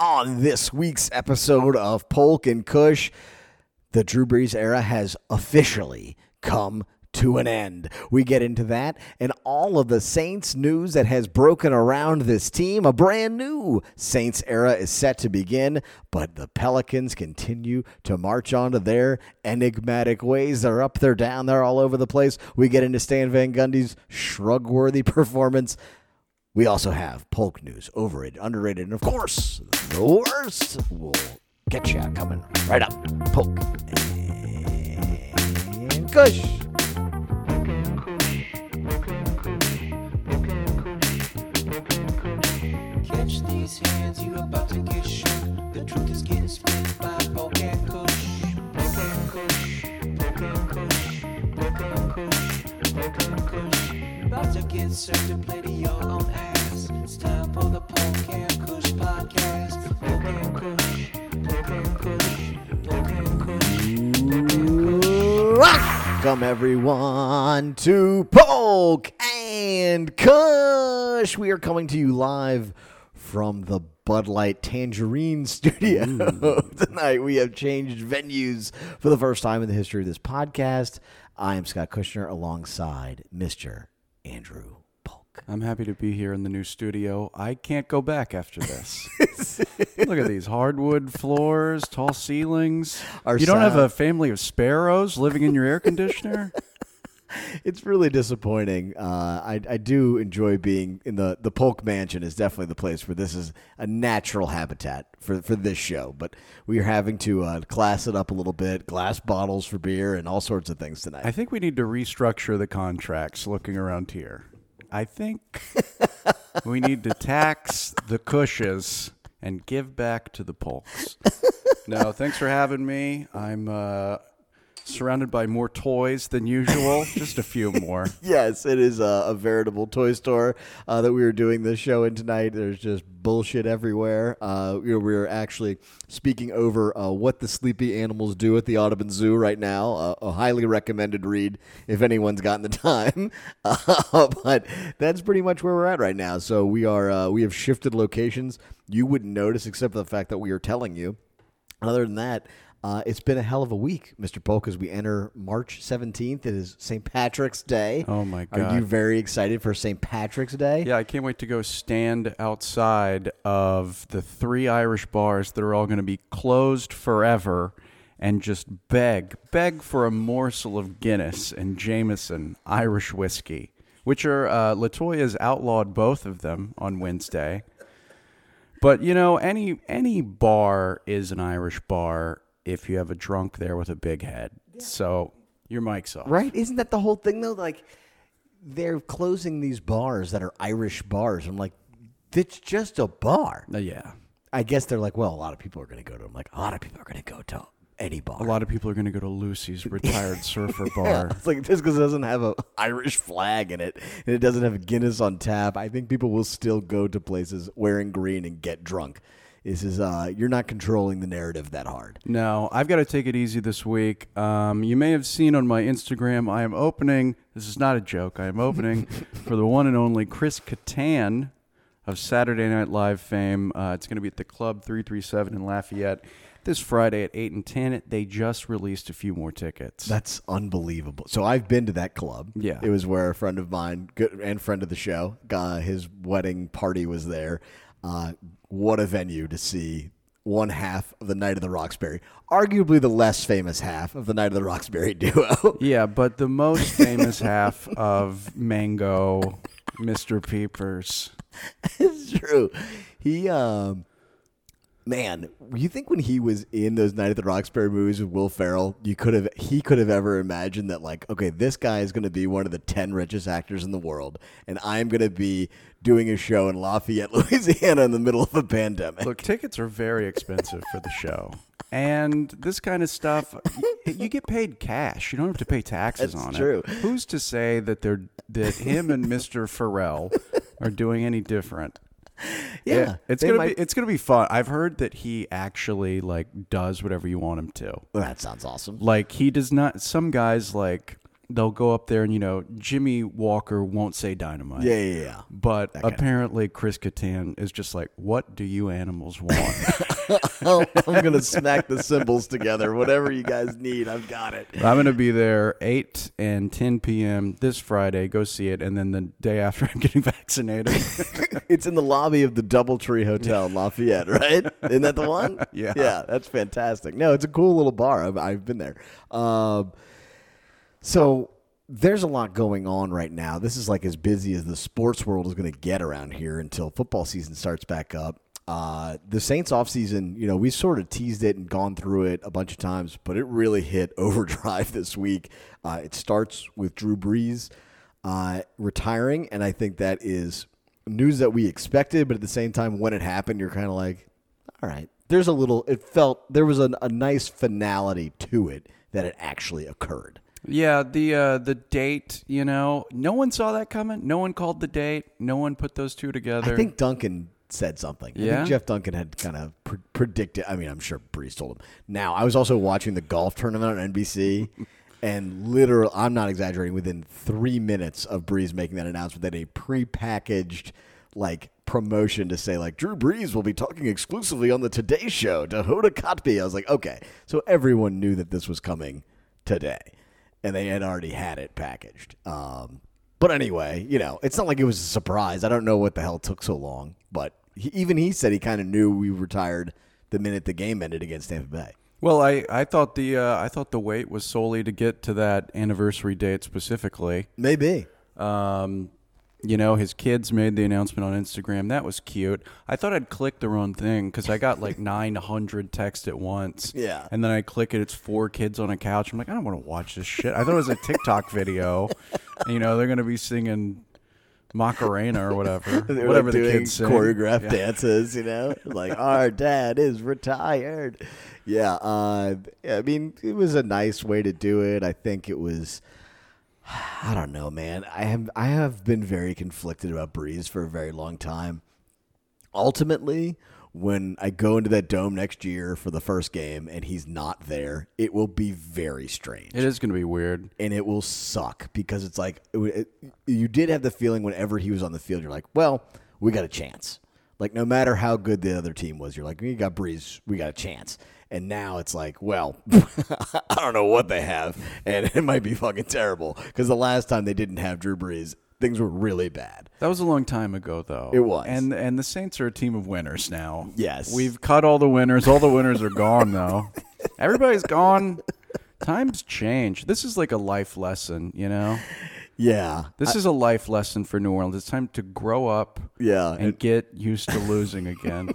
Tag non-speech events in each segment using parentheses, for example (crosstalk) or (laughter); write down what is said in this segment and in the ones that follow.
On this week's episode of Polk and Kush, the Drew Brees era has officially come to an end. We get into that and all of the Saints news that has broken around this team. A brand new Saints era is set to begin, but the Pelicans continue to march on to their enigmatic ways. They're up, they're down, they're all over the place. We get into Stan Van Gundy's shrug-worthy (laughs) performance. We also have Polk news, overrated, underrated, and of course, the worst. We'll get you coming right up. Polk and Kush. Catch these hands, you about to get shook. The truth is getting by Polk and Kush. Polk and Kush. Polk and Kush. Polk and Kush. Polk and Kush. About to get served to play to your own ass. It's time for the Polk and Kush podcast. Polk and Kush. Polk and Kush. Polk and Kush. Welcome everyone to Polk and Kush. We are coming to you live from the Bud Light Tangerine (laughs) Studio. Tonight we have changed venues for the first time in the history of this podcast. I am Scott Kushner alongside Mr. Andrew Polk. I'm happy to be here in the new studio. I can't go back after this. (laughs) Look at these hardwood floors, tall ceilings. Our you don't have a family of sparrows living in your air conditioner? (laughs) (laughs) It's really disappointing. Uh, I, I do enjoy being in the the Polk Mansion. Is definitely the place where this is a natural habitat for for this show. But we are having to uh, class it up a little bit. Glass bottles for beer and all sorts of things tonight. I think we need to restructure the contracts looking around here. I think (laughs) we need to tax the cushes and give back to the polks. (laughs) No, thanks for having me. I'm uh, surrounded by more toys than usual, (laughs) just a few more. yes, it is a, a veritable toy store uh, that we are doing this show in tonight. There's just bullshit everywhere. Uh, we're actually speaking over uh, what the sleepy animals do at the Audubon Zoo right now. Uh, a highly recommended read if anyone's gotten the time. (laughs) Uh, but that's pretty much where we're at right now. So we are uh, we have shifted locations. You wouldn't notice except for the fact that we are telling you. Other than that, uh, it's been a hell of a week, Mr. Polk, as we enter March 17th. It is St. Patrick's Day. Oh, my Are you very excited for St. Patrick's Day? Yeah, I can't wait to go stand outside of the three Irish bars that are all going to be closed forever and just beg, beg for a morsel of Guinness and Jameson Irish whiskey, which are, uh, Latoya's outlawed both of them on Wednesday. But, you know, any, any bar is an Irish bar if you have a drunk there with a big head. So your mic's off. Right? Isn't that the whole thing, though? Like, they're closing these bars that are Irish bars. I'm like, it's just a bar. Uh, yeah. I guess they're like, well, a lot of people are going to go to them. Like, a lot of people are going to go to any bar. A lot of people are going to go to Lucy's retired (laughs) surfer Yeah, bar. it's like just because it doesn't have a (laughs) Irish flag in it and it doesn't have Guinness on tap, I think people will still go to places wearing green and get drunk. This is uh, you're not controlling the narrative that hard. No, I've got to take it easy this week. Um, you may have seen on my Instagram, I am opening. This is not a joke. I am opening (laughs) for the one and only Chris Kattan of Saturday Night Live fame. Uh, it's going to be at the Club 337 in Lafayette this Friday at 8 and 10. They just released a few more tickets. That's unbelievable. So I've been to that club. Yeah. it was where a friend of mine, good and friend of the show, uh, his wedding party was there. Uh, what a venue to see one half of the Night of the Roxbury, arguably the less famous half of the Night of the Roxbury (laughs) duo. yeah, but the most famous half of Mango, Mr. Peepers. (laughs) it's true. He, um, man, you think when he was in those Night at the Roxbury movies with Will Ferrell, you could have he could have ever imagined that like, okay, this guy is going to be one of the ten richest actors in the world, and I'm going to be doing a show in Lafayette, (laughs) Louisiana, in the middle of a pandemic. Look, tickets are very expensive for the show. And this kind of stuff, you get paid cash. You don't have to pay taxes That's on true. it. Who's to say that they're that him and Mr. Ferrell are doing any different? (laughs) yeah, it's gonna might- be it's gonna be fun. I've heard that he actually like does whatever you want him to. That sounds awesome. Like he does not. Some guys like they'll go up there and you know Jimmie Walker won't say dynamite. Yeah, yeah, yeah. But apparently Chris Kattan is just like, what do you animals want? (laughs) I'm gonna smack the cymbals together. Whatever you guys need, I've got it. I'm gonna be there 8 and 10 p.m. this Friday. Go see it, and then the day after (laughs) I'm getting vaccinated. (laughs) It's in the lobby of the DoubleTree Hotel in Lafayette, right? Isn't that the one? Yeah. Yeah, that's fantastic. No, it's a cool little bar. I've, I've been there. Um, so there's a lot going on right now. This is like as busy as the sports world is going to get around here until football season starts back up. Uh, the Saints offseason, you know, we sort of teased it and gone through it a bunch of times, but it really hit (laughs) overdrive this week. Uh, it starts with Drew Brees uh, retiring, and I think that is news that we expected, but at the same time, when it happened, you're kind of like, all right. There's a little, it felt, there was a, a nice finality to it that it actually occurred. Yeah, the uh, the date. You know, no one saw that coming. No one called the date. No one put those two together. I think Duncan said something. I Yeah? think Jeff Duncan had kind of pre- predicted. I mean, I'm sure Brees told him. Now, I was also watching the golf tournament on NBC, (laughs) and literally, I'm not exaggerating. Within three minutes of Brees making that announcement, that a prepackaged like promotion to say like Drew Brees will be talking exclusively on the Today Show to Hoda Kotb. I was like, okay, so everyone knew that this was coming today, and they had already had it packaged. Um, but anyway, you know, it's not like it was a surprise. I don't know what the hell took so long, but he, even he said he kind of knew we retired the minute the game ended against Tampa Bay. Well, I, I thought the uh, I thought the wait was solely to get to that anniversary date specifically. Maybe. Um, you know, his kids made the announcement on Instagram. That was cute. I thought I'd click the wrong thing because I got like (laughs) 900 texts at once. Yeah. And then I click it. It's four kids on a couch. I'm like, I don't want to watch this shit. I thought it was a TikTok (laughs) video. And, you know, they're going to be singing Macarena or whatever. (laughs) Whatever the kids sing. choreographed Yeah. dances, you know, like our dad is retired. Yeah, uh, I mean, it was a nice way to do it. I think it was. I don't know, man. I have I have been very conflicted about Brees for a very long time. Ultimately, when I go into that dome next year for the first game and he's not there, it will be very strange It is going to be weird. and it will suck because it's like it, it, you did have the feeling whenever he was on the field, you're like, well, we got a chance. Like no matter how good the other team was, you're like, we got Brees, we got a chance. And now it's like, well, (laughs) I don't know what they have, and (laughs) it might be fucking terrible because the last time they didn't have Drew Brees, things were really bad. That was a long time ago, though. It was. and and the Saints are a team of winners now. Yes. we've cut all the winners. All the winners are gone, though. (laughs) Everybody's gone. Times change. This is like a life lesson, you know. Yeah, This is a life lesson for New Orleans. It's time to grow up yeah. and get used to losing again.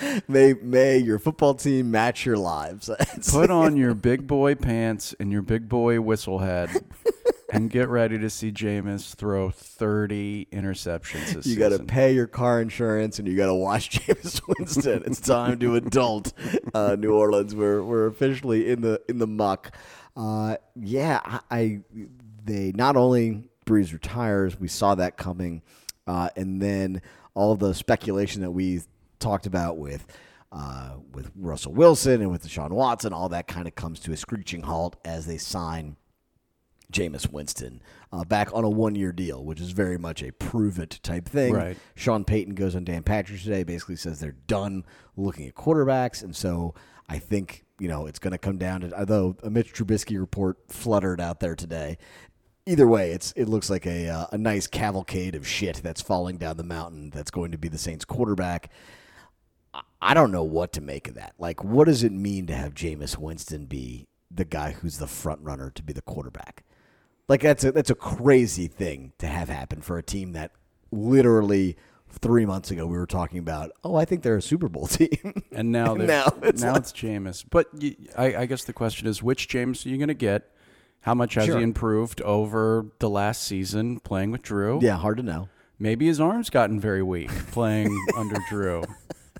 (laughs) may may your football team match your lives. (laughs) Put on your big boy pants and your big boy whistle head. (laughs) And get ready to see Jameis throw 30 interceptions this You got to pay your car insurance and you got to watch Jameis Winston. it's time to adult uh, New Orleans. We're we're officially in the in the muck. Uh, yeah, I, I they not only Brees retires, we saw that coming, uh, and then all the speculation that we talked about with. Uh, with Russell Wilson and with Deshaun Watson, all that kind of comes to a screeching halt as they sign Jameis Winston uh, back on a one year deal, which is very much a prove it type thing. Right. Sean Payton goes on Dan Patrick today, basically says they're done looking at quarterbacks. And so I think, you know, it's going to come down to, although a Mitch Trubisky report fluttered out there today. Either way, it's it looks like a uh, a nice cavalcade of shit that's falling down the mountain. That's going to be the Saints quarterback. I- I don't know what to make of that. Like, what does it mean to have Jameis Winston be the guy who's the front runner to be the quarterback? Like that's a that's a crazy thing to have happen for a team that literally three months ago we were talking about. Oh, I think they're a Super Bowl (laughs) team. And now, they're- Now it's now like- it's Jameis. But I guess the question is, which Jameis are you going to get? How much has Sure. he improved over the last season playing with Drew? yeah, hard to know. Maybe his arm's gotten very weak playing (laughs) under Drew.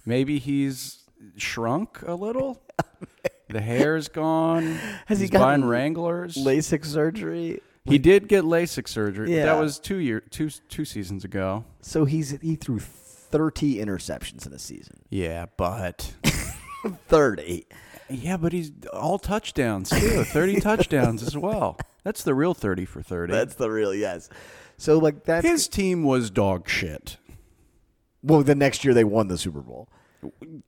Maybe he's shrunk a little. (laughs) The hair's gone. Has he He's buying gotten Wranglers. LASIK surgery. He did get LASIK surgery. Yeah. That was two year two two seasons ago. So he's he threw thirty interceptions in a season. Yeah, but (laughs) 30. Yeah, but he's all touchdowns too. Thirty (laughs) touchdowns as well. That's the real thirty for thirty. That's the real yes. So like that His team was dog shit. well the next year they won the Super Bowl.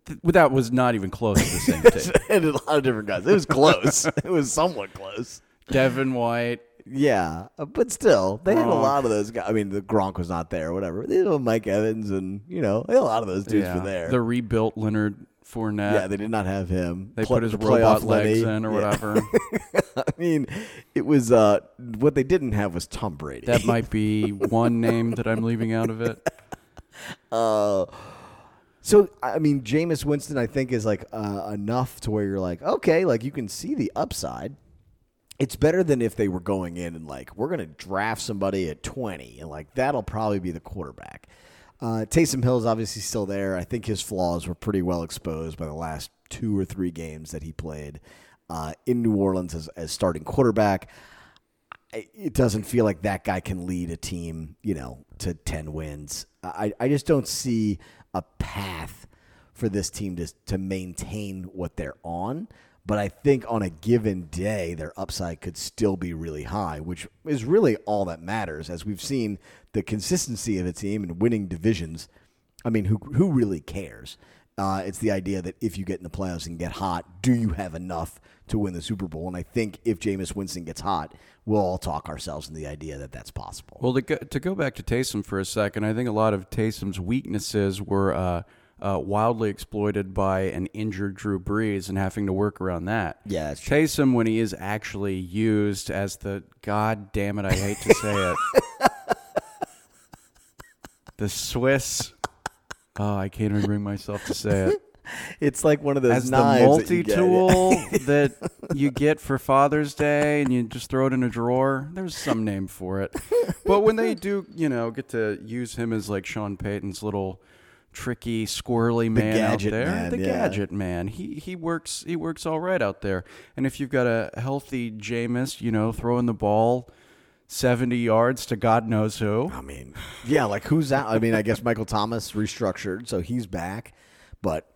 Th- That was not even close to the same (laughs) team. and a lot of different guys. It was close. (laughs) it was somewhat close. Devin White. Yeah, uh, but still, they had a Gronk. lot of those guys. I mean, the Gronk was not there, or whatever. They had Mike Evans, and you know, they had a lot of those dudes were there. The rebuilt Leonard Fournette. yeah, they did not have him. they put his the robot legs Lenny. in or Yeah. whatever. (laughs) I mean, it was uh, what they didn't have was Tom Brady. that might be one name that I'm leaving out of it. Uh, so I mean, Jameis Winston, I think, is like uh, enough to where you're like, okay, like you can see the upside. It's better than if they were going in and like we're gonna draft somebody at 20 and like that'll probably be the quarterback. Uh, Taysom Hill is obviously still there. I think his flaws were pretty well exposed by the last two or three games that he played uh, in New Orleans as, as starting quarterback it doesn't feel like that guy can lead a team, you know, to 10 wins. I, I just don't see a path for this team to, to maintain what they're on. But I think on a given day, their upside could still be really high, which is really all that matters. As we've seen the consistency of a team and winning divisions, I mean, who, who really cares? Uh, it's the idea that if you get in the playoffs and get hot, do you have enough to win the Super Bowl? And I think if Jameis Winston gets hot, we'll all talk ourselves into the idea that that's possible. Well, to go, to go back to Taysom for a second, I think a lot of Taysom's weaknesses were uh, uh, wildly exploited by an injured Drew Brees and having to work around that. Yeah, that's true. Taysom, when he is actually used as the God damn it, I hate to say it, (laughs) the Swiss. Oh, I can't even bring myself to say it. (laughs) It's like one of those As the multi tool (laughs) that you get for Father's Day and you just throw it in a drawer. There's some name for it. But when they do, you know, get to use him as like Sean Payton's little tricky, squirrely man out there, man, the yeah. gadget man. He he works he works all right out there. And if you've got a healthy Jameis, you know, throwing the ball 70 yards to God knows who. I mean, yeah, like who's out? I mean, I guess Michael Thomas restructured, so he's back. But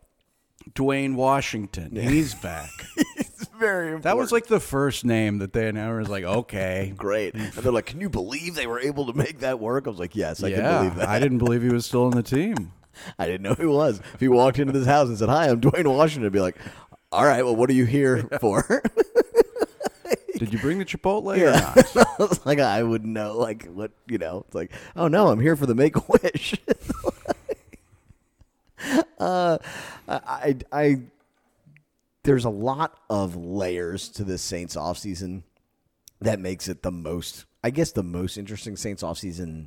Dwayne Washington, he's (laughs) back. it's very important. That was like the first name that they announced. Was like, okay, (laughs) great. And they're like, "Can you believe they were able to make that work?" I was like, "Yes, I yeah, can believe that." I didn't believe he was still on the team. (laughs) I didn't know who he was. If he walked into this house and said, "Hi, I'm Dwayne Washington," I'd be like, "All right, well, what are you here for?" Did you bring the Chipotle Yeah. or not? I was like, I would know, like, what you know. It's like, oh no, I'm here for the Make a Wish. (laughs) uh, I, I, there's a lot of layers to this Saints offseason that makes it the most, I guess, the most interesting Saints offseason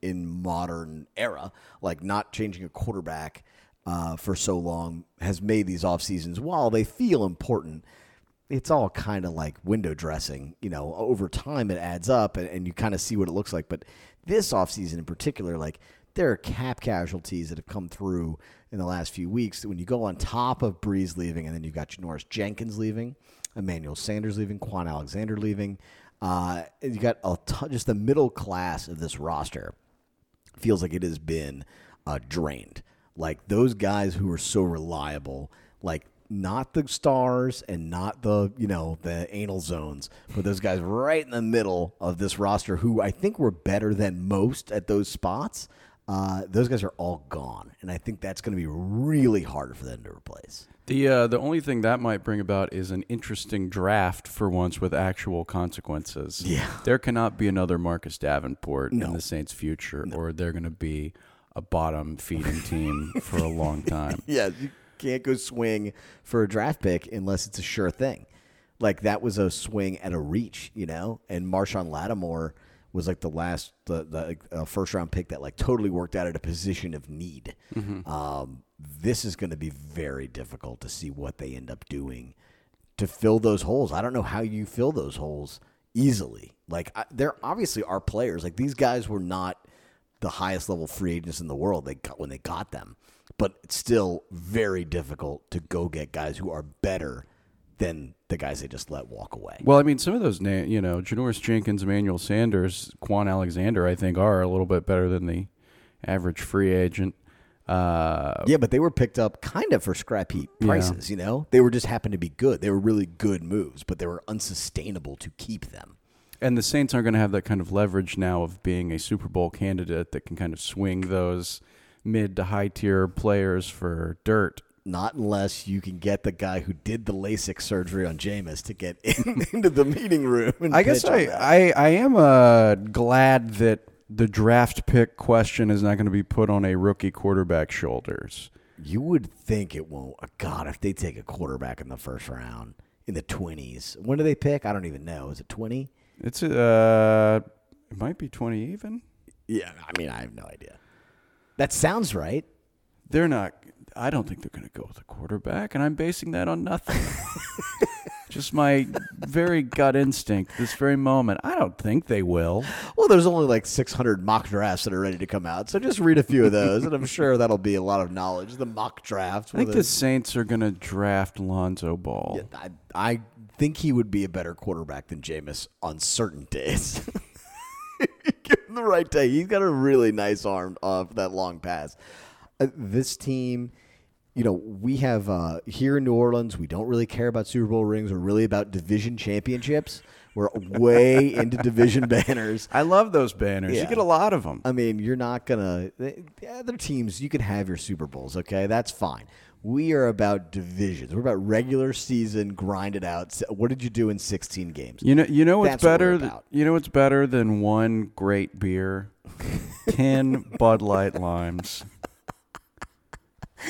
in modern era. Like not changing a quarterback uh, for so long has made these off seasons while they feel important it's all kind of like window dressing. You know, over time it adds up and, and you kind of see what it looks like. But this offseason in particular, like there are cap casualties that have come through in the last few weeks. When you go on top of Brees leaving, and then you've got Janoris Jenkins leaving, Emmanuel Sanders leaving, Kwon Alexander leaving, uh, you got a ton, just the middle class of this roster feels like it has been uh, drained. Like those guys who are so reliable, like not the stars and not the you know the anal zones, but those guys right in the middle of this roster who I think were better than most at those spots. Uh, those guys are all gone, and I think that's going to be really hard for them to replace. The uh, the only thing that might bring about is an interesting draft for once with actual consequences. Yeah. there cannot be another Marcus Davenport No. in the Saints' future, or they're going to be a bottom feeding team (laughs) for a long time. (laughs) Yeah, you can't go swing for a draft pick unless it's a sure thing. Like that was a swing at a reach, you know. And Marshon Lattimore was like the last, the the uh, first round pick that like totally worked out at a position of need. Um, this is going to be very difficult to see what they end up doing to fill those holes. I don't know how you fill those holes easily. Like I, there obviously are players like these guys were not the highest level free agents in the world they got when they got them, but it's still very difficult to go get guys who are better than the guys they just let walk away. Well, I mean, some of those names, you know, Janoris Jenkins, Emmanuel Sanders, Kwon Alexander, I think are a little bit better than the average free agent. Uh, Yeah, but they were picked up kind of for scrap heap prices, you know? They were just happened to be good. They were really good moves, but they were unsustainable to keep them. and the Saints aren't going to have that kind of leverage now of being a Super Bowl candidate that can kind of swing those mid to high tier players for dirt. Not unless you can get the guy who did the LASIK surgery on Jameis to get (laughs) in, into the meeting room. And I guess I. I, I am uh, glad that the draft pick question is not going to be put on a rookie quarterback's shoulders. You would think it won't. uh, God, if they take a quarterback in the first round in the twenties, when do they pick? I don't even know. Is it twenty? It's uh, it might be twenty even. Yeah, I mean, I have no idea. That sounds right. They're not. I don't think they're going to go with a quarterback, and I'm basing that on nothing. (laughs) Just my very gut instinct, this very moment. I don't think they will. Well, there's only like 600 mock drafts that are ready to come out, so just read a few of (laughs) those, and I'm sure that'll be a lot of knowledge. The mock draft. I think the Saints are going to draft Lonzo Ball. I, I think he would be a better quarterback than Jameis on certain days. (laughs) Give him the right day. He's got a really nice arm uh, for that long pass. Uh, this team, you know, we have uh, here in New Orleans, we don't really care about Super Bowl rings. We're really about division championships. We're way (laughs) into division banners. I love those banners. Yeah. You get a lot of them. I mean, you're not gonna. The the other teams, you can have your Super Bowls. Okay, that's fine. We are about divisions. We're about regular season, grind it out. What did you do in 16 games? You know, you know what's That's better. about. you know what's better than one great beer? (laughs) Ten Bud Light limes.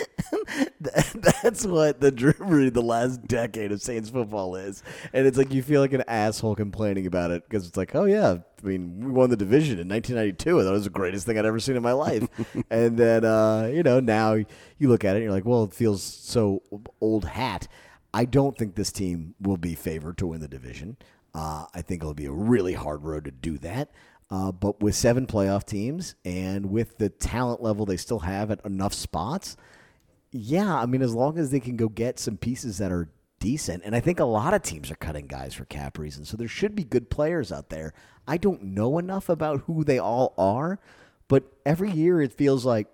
(laughs) That's what the Drewery the last decade of Saints football is, and it's like you feel like an asshole complaining about it because it's like, oh yeah, I mean, we won the division in 1992. I thought it was the greatest thing I'd ever seen in my life, (laughs) and then uh, you know now you look at it and you're like, well, it feels so old hat. I don't think this team will be favored to win the division. Uh, I think it'll be a really hard road to do that. Uh, but with seven playoff teams and with the talent level they still have at enough spots, yeah, I mean, as long as they can go get some pieces that are decent, and I think a lot of teams are cutting guys for cap reasons, so there should be good players out there. I don't know enough about who they all are, but every year it feels like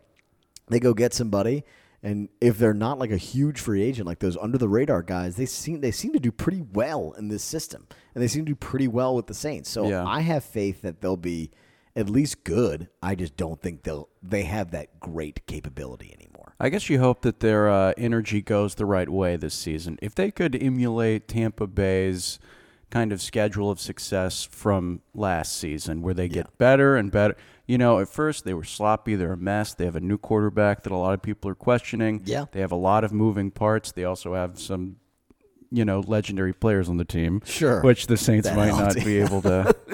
they go get somebody, and if they're not like a huge free agent, like those under the radar guys, they seem they seem to do pretty well in this system, and they seem to do pretty well with the Saints. So Yeah. I have faith that they'll be at least good. I just don't think they'll they have that great capability anymore. I guess you hope that their uh, energy goes the right way this season. If they could emulate Tampa Bay's kind of schedule of success from last season, where they get better and better. You know, at first they were sloppy, they're a mess. They have a new quarterback that a lot of people are questioning. Yeah. They have a lot of moving parts. They also have some, you know, legendary players on the team. Sure. Which the Saints That might not be able to. (laughs)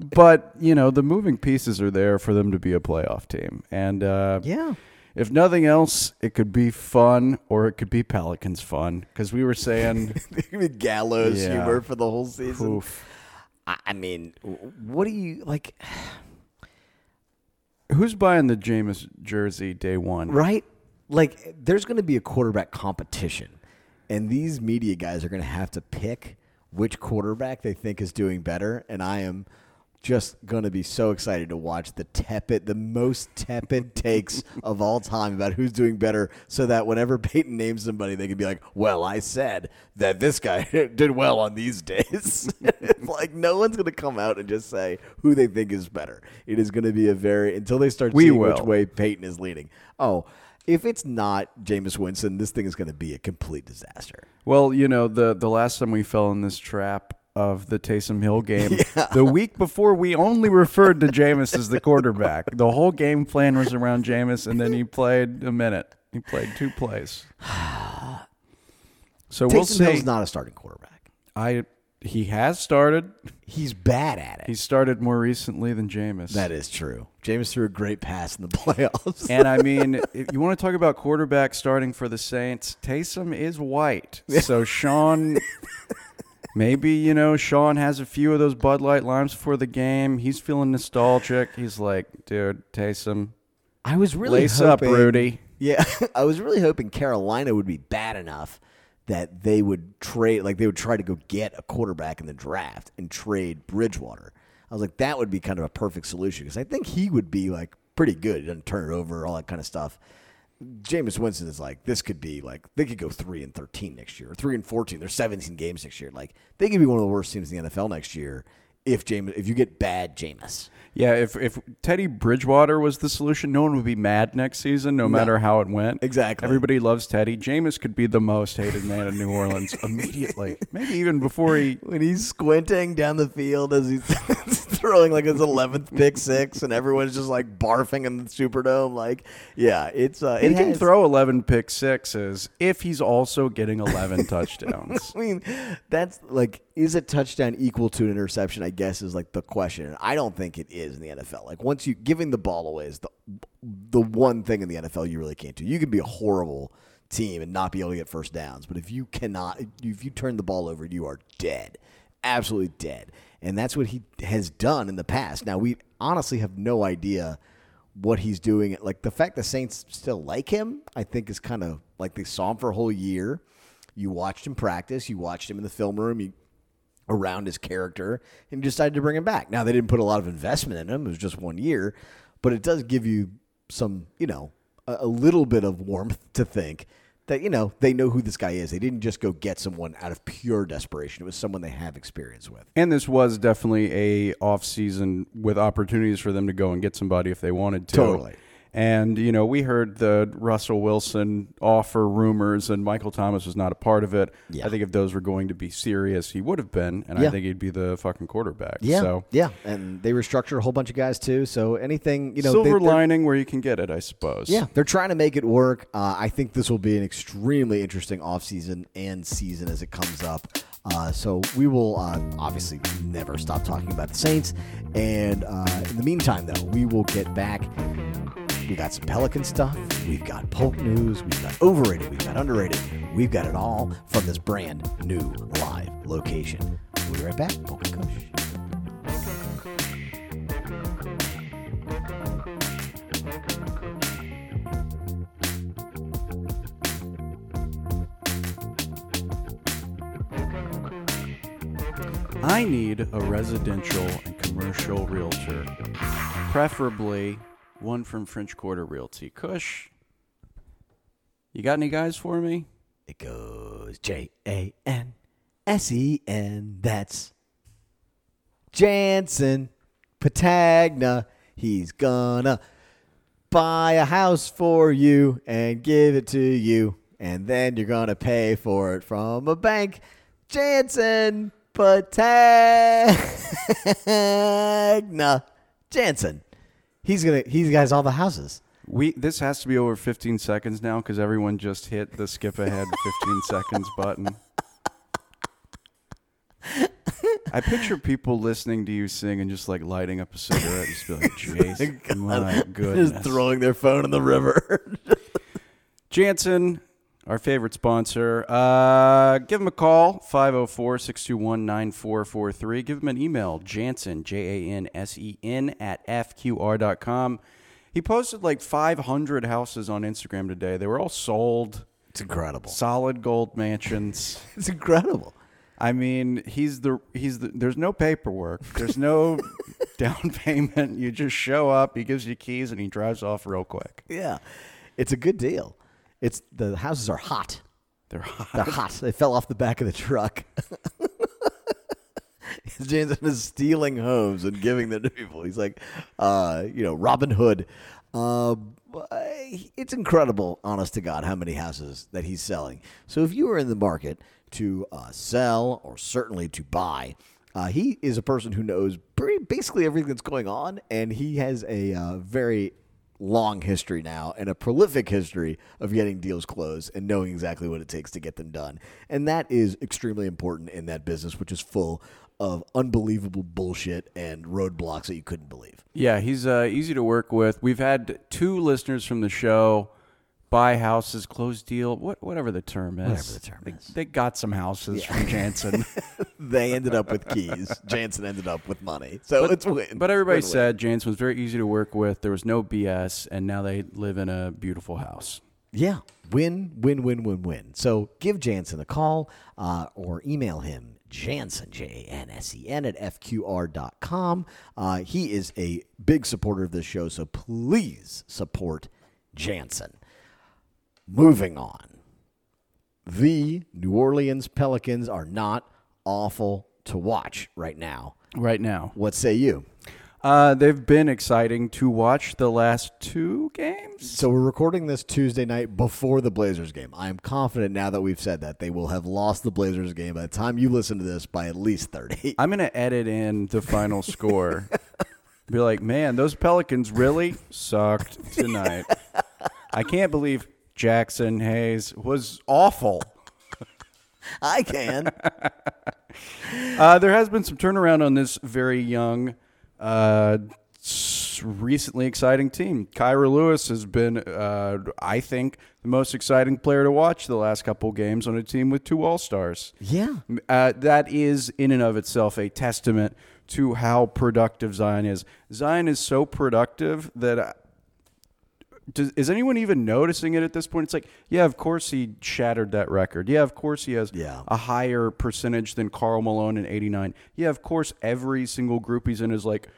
But, you know, the moving pieces are there for them to be a playoff team. And, uh, Yeah. If nothing else, it could be fun or it could be Pelicans fun because we were saying, (laughs) gallows Yeah. humor for the whole season. oof. I, I mean, what do you like? (sighs) Who's buying the Jameis jersey day one? Right? Like, there's going to be a quarterback competition, and these media guys are going to have to pick which quarterback they think is doing better. And I am just going to be so excited to watch the tepid, the most tepid (laughs) takes of all time about who's doing better, so that whenever (laughs) Payton names somebody, they can be like, "Well, I said that this guy (laughs) did well on these days." like no one's going to come out and just say who they think is better. It is going to be a very until they start We seeing which way Payton is leading. Oh, if it's not Jameis Winston, this thing is going to be a complete disaster. Well, you know, the the last time we fell in this trap of the Taysom Hill (laughs) game, the week before we only referred to Jameis as the quarterback. The whole game plan was around Jameis, and then he played a minute. He played two plays. (sighs) So we'll Taysom see. Hill's not a starting quarterback. I he has started. He's bad at it. He started more recently than Jameis. that is true. Jameis threw a great pass in the (laughs) playoffs. And I (laughs) mean, if you want to talk about quarterback starting for the Saints, Taysom is white. So Sean, maybe you know Sean has a few of those Bud Light limes before the game. He's feeling nostalgic. He's like, dude, Taysom, I was really lace up, Rudy. Yeah, (laughs) I was really hoping Carolina would be bad enough that they would trade, like they would try to go get a quarterback in the draft and trade Bridgewater. I was like, that would be kind of a perfect solution because I think he would be like pretty good. He doesn't turn it over, all that kind of stuff. Jameis Winston is like this could be like they could go three and thirteen next year, or three and fourteen. There's 17 games next year. Like they could be one of the worst teams in the NFL next year if Jameis if you get bad Jameis. Yeah, if if Teddy Bridgewater was the solution, no one would be mad next season, no, matter how it went. Exactly. Everybody loves Teddy. Jameis could be the most hated man in New Orleans (laughs) immediately. Maybe even before he. when he's squinting down the field as he's (laughs) throwing like his 11th pick six and everyone's just like barfing in the Superdome. Like, yeah, it's uh, He it can has- throw 11 pick sixes if he's also getting 11 (laughs) touchdowns. I mean, that's like, is a touchdown equal to an interception? I guess is like the question. I don't think it is in the NFL. Like, once you giving the ball away is the the one thing in the NFL you really can't do. You can be a horrible team and not be able to get first downs, but if you cannot, if you turn the ball over, you are dead, absolutely dead. And that's what he has done in the past. Now we honestly have no idea what he's doing. Like the fact the Saints still like him, I think is kind of like they saw him for a whole year. You watched him practice. You watched him in the film room. You around his character and decided to bring him back. Now they didn't put a lot of investment in him; it was just one year, but it does give you some, you know, a, a little bit of warmth to think that you know they know who this guy is. They didn't just go get someone out of pure desperation. It was someone they have experience with. And this was definitely a off season with opportunities for them to go and get somebody if they wanted to. Totally. And you know, we heard the Russell Wilson offer rumors, and Michael Thomas was not a part of it. Yeah. I think if those were going to be serious, he would have been, and Yeah. I think he'd be the fucking quarterback. Yeah, So yeah, and they restructured a whole bunch of guys too. So anything you know, silver they, they're- lining where you can get it, I suppose. Yeah, they're trying to make it work. Uh, I think this will be an extremely interesting offseason and season as it comes up. Uh, so we will uh, obviously never stop talking about the Saints. And uh, in the meantime, though, we will get back. We got some Pelican stuff. We've got Polk news. We've got overrated. We've got underrated. We've got it all from this brand new live location. We'll be right back. Polk and Kush. I need a residential and commercial realtor, preferably one from French Quarter Realty. Kush, you got any guys for me? It goes J A N S E N. That's Jansen Patagna. He's gonna buy a house for you and give it to you, and then you're gonna pay for it from a bank. Jansen Patagna. Jansen. He's gonna. He has all the houses. We this has to be over 15 seconds now because everyone just hit the skip ahead (laughs) 15 seconds button. I picture people listening to you sing and just like lighting up a cigarette and just be like, "Jason, (laughs) my goodness." Just throwing their phone in the river. (laughs) Jansen, our favorite sponsor. Uh, give him a call, 504 621 9443. Give him an email, Jansen, J A N S E N, at FQR.com. He posted like 500 houses on Instagram today. They were all sold, It's incredible. solid gold mansions. (laughs) It's incredible. I mean, he's the he's the. There's no paperwork. There's no (laughs) down payment. You just show up. He gives you keys and he drives off real quick. Yeah, it's a good deal. It's the houses are hot. They're hot. They're hot. They fell off the back of the truck. (laughs) Jansen is stealing homes and giving them to people. He's like, uh, you know, Robin Hood. Uh, it's incredible, honest to God, how many houses that he's selling. So if you are in the market to uh, sell or certainly to buy, uh, he is a person who knows pretty, basically everything that's going on, and he has a uh, very long history now and a prolific history of getting deals closed and knowing exactly what it takes to get them done. And that is extremely important in that business, which is full of unbelievable bullshit and roadblocks that you couldn't believe. Yeah, he's uh, easy to work with. We've had two listeners from the show buy houses, close deal, what, whatever the term is. Whatever the term they, is. They got some houses from Jansen. (laughs) They ended up with keys. (laughs) Jansen ended up with money. So it's win. but everybody Win-win. said Jansen was very easy to work with. There was no BS, and now they live in a beautiful house. Yeah, win, win, win, win, win. So give Jansen a call uh, or email him, Jansen, J A N S E N, at FQR.com. Uh, he is a big supporter of this show, so please support Jansen. Moving on. The New Orleans Pelicans are not awful to watch right now. Right now, What say you? uh, they've been exciting to watch the last two games. So we're recording this Tuesday night before the Blazers game. I am confident now that we've said that they will have lost the Blazers game by the time you listen to this by at least 30. I'm gonna edit in the final score. Be like, man, those Pelicans really sucked tonight. I can't believe Jaxson Hayes was awful. (laughs) I can. (laughs) Uh, there has been some turnaround on this very young, uh, recently exciting team. Kira Lewis has been, uh, I think, the most exciting player to watch the last couple games on a team with two All Stars. Yeah. Uh, that is, in and of itself, a testament to how productive Zion is. Zion is so productive that. Does, is anyone even noticing it at this point? It's like, yeah, of course he shattered that record. Yeah, of course he has Yeah. a higher percentage than Karl Malone in '89. Yeah, of course every single group he's in is like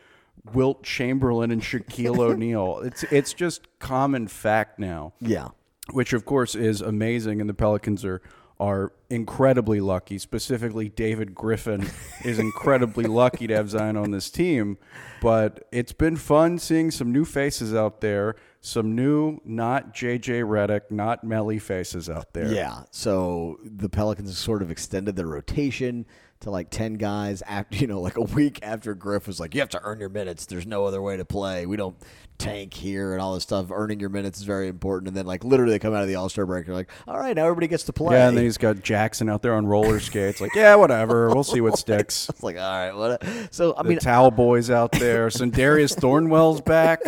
Wilt Chamberlain and Shaquille (laughs) O'Neal. It's it's just common fact now Yeah. which of course is amazing, and the Pelicans are are incredibly lucky. Specifically, David Griffin is incredibly lucky to have Zion on this team. But it's been fun seeing some new faces out there, some new, not JJ Redick, not Melli faces out there. Yeah. So the Pelicans have sort of extended their rotation to like 10 guys after, (laughs) you know, like a week after Griff was like, you have to earn your minutes. There's no other way to play. We don't tank here and all this stuff. Earning your minutes is very important. And then, like, literally, they come out of the All Star break. They're like, all right, now everybody gets to play. Yeah, and then he's got Jaxson out there on roller skates. Like, yeah, whatever. We'll see what (laughs) sticks. it's like, all right, what? So, I The mean, towel boys out there. (laughs) Sindarius Thornwell's back.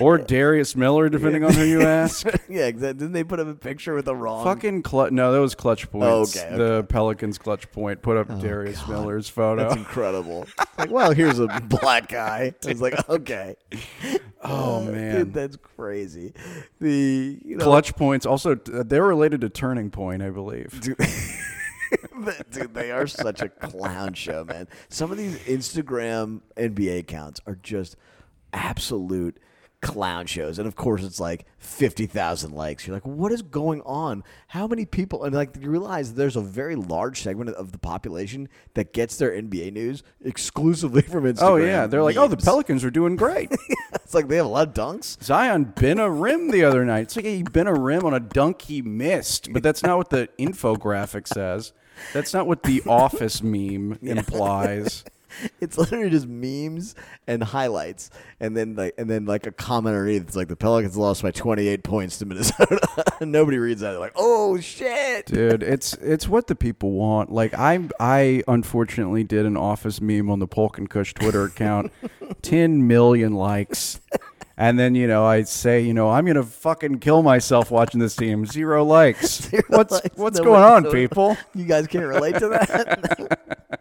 Or Darius Miller, depending on who you (laughs) ask. yeah, exactly. Didn't they put up a picture with the wrong? Fucking clutch. No, that was clutch points. Okay, Oh, The Pelicans clutch point put up Darius Miller's photo. That's incredible. like, well, here's a black guy. It's like, (laughs) okay. oh Dude, man, that's crazy. The you know, clutch points. Also, uh, they're related to Turning Point, I believe. (laughs) Dude, dude, they are such a clown show, man. Some of these Instagram NBA accounts are just absolute clown shows. And of course, it's like 50,000 likes. You're like, what is going on? How many people? And like, you realize there's a very large segment of the population that gets their NBA news exclusively from oh, Instagram. Oh yeah, they're like, oh, the. Pelicans are doing great. (laughs) It's like they have a lot of dunks. Zion bent a rim the other night. It's like he bent a rim on a dunk he missed, but that's not what the infographic says. That's not what the Office meme (laughs) implies. (laughs) It's literally just memes and highlights, and then like and then like a comment underneath. It's like the Pelicans lost by 28 points to Minnesota. (laughs) Nobody reads that. They're like, oh shit. dude it's it's what the people want like i i unfortunately did an office meme on the polk and kush twitter account (laughs) 10 million likes and then you know i say you know i'm gonna fucking kill myself watching this team zero likes (laughs) what's likes. what's No going on no- people You guys can't relate to that.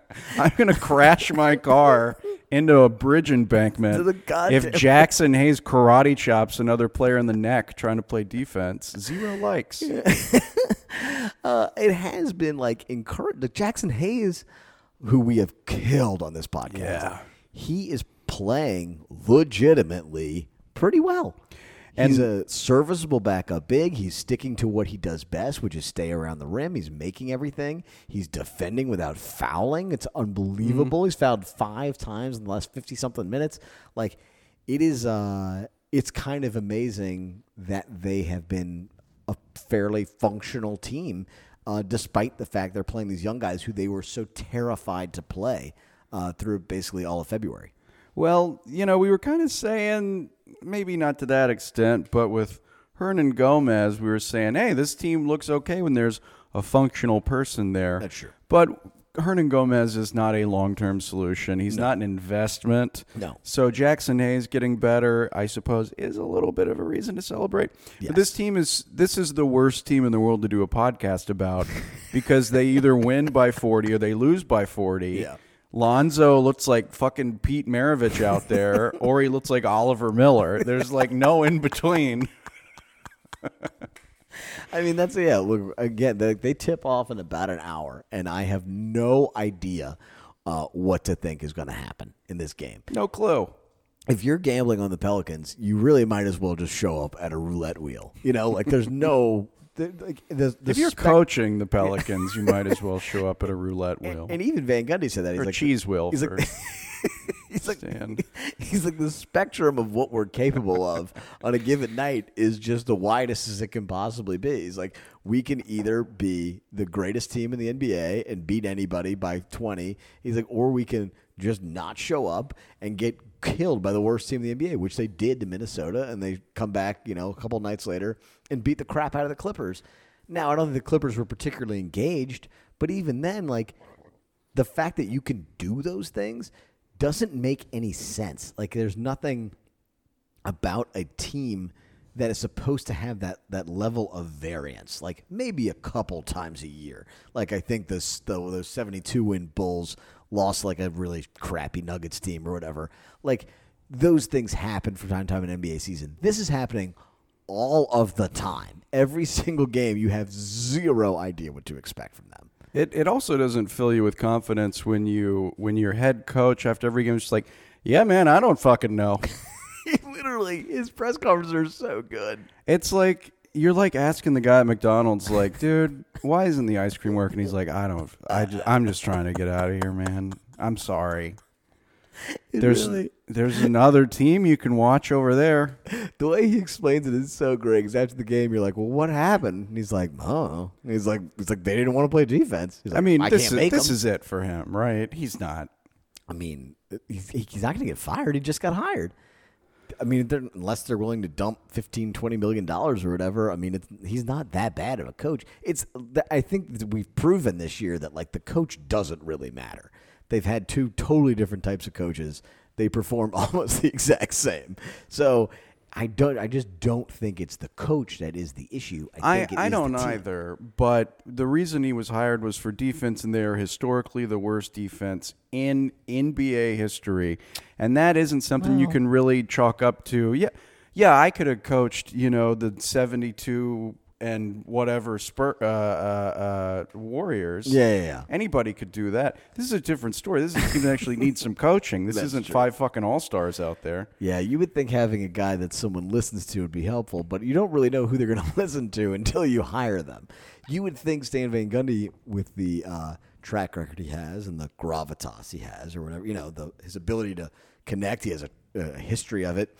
(laughs) i'm gonna crash my car into a bridge embankment To if jaxson hayes karate chops another player in the neck trying to play defense zero likes (laughs) uh, it has been like encouraged. The Jaxson Hayes, who we have killed on this podcast, Yeah. he is playing legitimately pretty well. He's a serviceable backup big. He's sticking to what he does best, which is stay around the rim. He's making everything. He's defending without fouling. It's unbelievable. He's fouled five times in the last fifty something minutes. Like it is. Uh, it's kind of amazing that they have been a fairly functional team, uh, despite the fact they're playing these young guys who they were so terrified to play uh, through basically all of February. Well, you know, we were kind of saying, maybe not to that extent, but with Hernangomez, we were saying, hey, this team looks okay when there's a functional person there. That's true. But Hernangomez is not a long term solution. He's not an investment. No. So Jaxson Hayes getting better, I suppose, is a little bit of a reason to celebrate. But this team is this is the worst team in the world to do a podcast about because they either win by forty or they lose by forty. (laughs) Yeah. Lonzo looks like fucking Pete Maravich out there, (laughs) or he looks like Oliver Miller. There's like no in between. I mean, that's yeah. Look again, they, they tip off in about an hour, and I have no idea uh, what to think is going to happen in this game. No clue. if you're gambling on the Pelicans, you really might as well just show up at a roulette wheel. You know, like there's no. The, like, the, the if you're spec- coaching the Pelicans, you might as well show up at a roulette wheel and even Van Gundy said that he's or like cheese wheel He's for like, (laughs) he's like, (laughs) he's like the spectrum of what we're capable of on a given night is just the widest as it can possibly be. He's like, we can either be the greatest team in the NBA and beat anybody by 20. He's like, or we can just not show up and get killed by the worst team in the NBA, which they did to Minnesota, and they come back, you know, a couple nights later and beat the crap out of the Clippers. Now, I don't think the Clippers were particularly engaged, but even then, like, the fact that you can do those things doesn't make any sense. Like there's nothing about a team that is supposed to have that that level of variance. Like maybe a couple times a year. Like I think this the, those 72 win Bulls lost like a really crappy Nuggets team or whatever. Like those things happen from time to time in NBA season. This is happening all of the time. Every (laughs) single game you have zero idea what to expect from them. It it also doesn't fill you with confidence when you when your head coach after every game is just like, yeah, man, I don't fucking know. (laughs) Literally, his press conferences are so good. it's like you're like asking the guy at McDonald's, like, dude, why isn't the ice cream working? He's like, I don't, I just, I'm just trying to get out of here, man. I'm sorry. There's really- there's another team you can watch over there. The way he explains it is so great. Because after the game, you're like, "Well, what happened?" And he's like, "Oh." And he's like, "It's like they didn't want to play defense." He's like, I mean, I this is this them." is it for him, right? He's not. I mean, he's, he's not going to get fired. He just got hired. I mean, they're, unless they're willing to dump 15, 20 million dollars or whatever. I mean, he's not that bad of a coach. It's I think we've proven this year that like the coach doesn't really matter. They've had two totally different types of coaches. They perform (laughs) almost the exact same. So I don't. I just don't think it's the coach that is the issue. I I, it I is don't the team. either, but the reason he was hired was for defense, and they are historically the worst defense in NBA history, and that isn't something you can really chalk up to. Yeah, yeah, I could have coached, you know, the seventy-two and whatever Spur, uh, uh, uh, Warriors. Yeah, yeah, yeah. Anybody could do that. This is a different story. This team actually needs some coaching. This That's isn't true. five fucking all stars out there. Yeah, you would think having a guy that someone listens to would be helpful, but you don't really know who they're going (laughs) to listen to until you hire them. You would think Stan Van Gundy, with the uh, track record he has and the gravitas he has, or whatever, you know, the, his ability to connect, he has a, a history of it.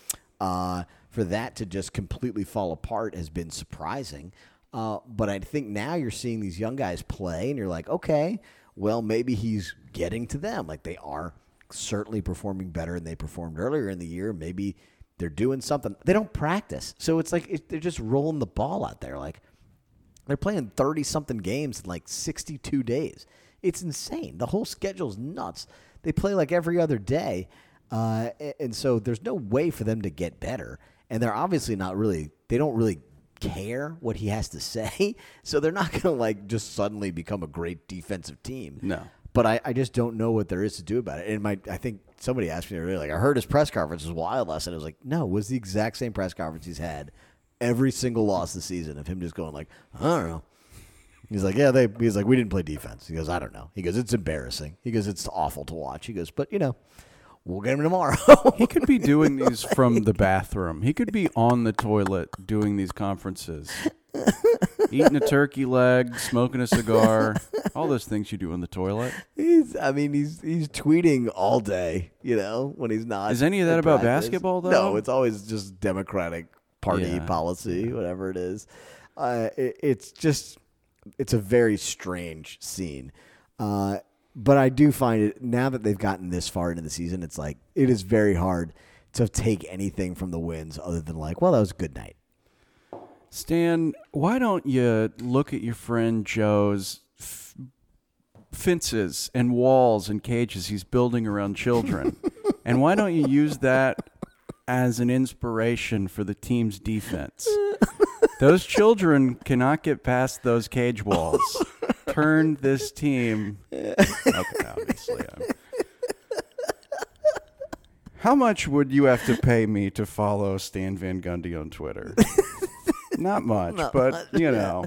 For that to just completely fall apart has been surprising. Uh, but I think now you're seeing these young guys play, and you're like, okay, well, maybe he's getting to them. Like they are certainly performing better than they performed earlier in the year. Maybe they're doing something. They don't practice, so it's like it, they're just rolling the ball out there. Like they're playing thirty something games in like sixty two days. It's insane. The whole schedule's nuts. They play like every other day, uh, and so there's no way for them to get better. And they're obviously not really. They don't really care what he has to (laughs) say, so they're not going to like just suddenly become a great defensive team. No. But I, I just don't know what there is to do about it. And my I think somebody asked me earlier, like I heard his press conference was wild last night. I was like, no, it was the exact same press conference he's had every single loss this season of him just going like, I don't know. He's like, yeah, they. He's like, we didn't play defense. He goes, I don't know. He goes, it's embarrassing. He goes, it's awful to watch. He goes, but you know, we'll get him tomorrow. He could be (laughs) doing these from the bathroom. He could be on the toilet doing these conferences. Eating a turkey leg, smoking a cigar, all those things you do in the toilet. he's, I mean, he's he's tweeting all day. You know, when he's not. Is any of that about practice. basketball, though? No, it's always just Democratic Party Yeah. policy, whatever it is. Uh, it, it's just, it's a very strange scene. Uh, but I do find it now that they've gotten this far into the season, it's like it is very hard to take anything from the wins other than like, well, that was a good night. Stan, why don't you look at your friend Joe's f- fences and walls and cages he's building around children? (laughs) and why don't you use that as an inspiration for the team's defense? (laughs) Those children cannot get past those cage walls. (laughs) Turn this team. Okay, obviously. I'm- How much would you have to pay me to follow Stan Van Gundy on Twitter? (laughs) Not much, but you know,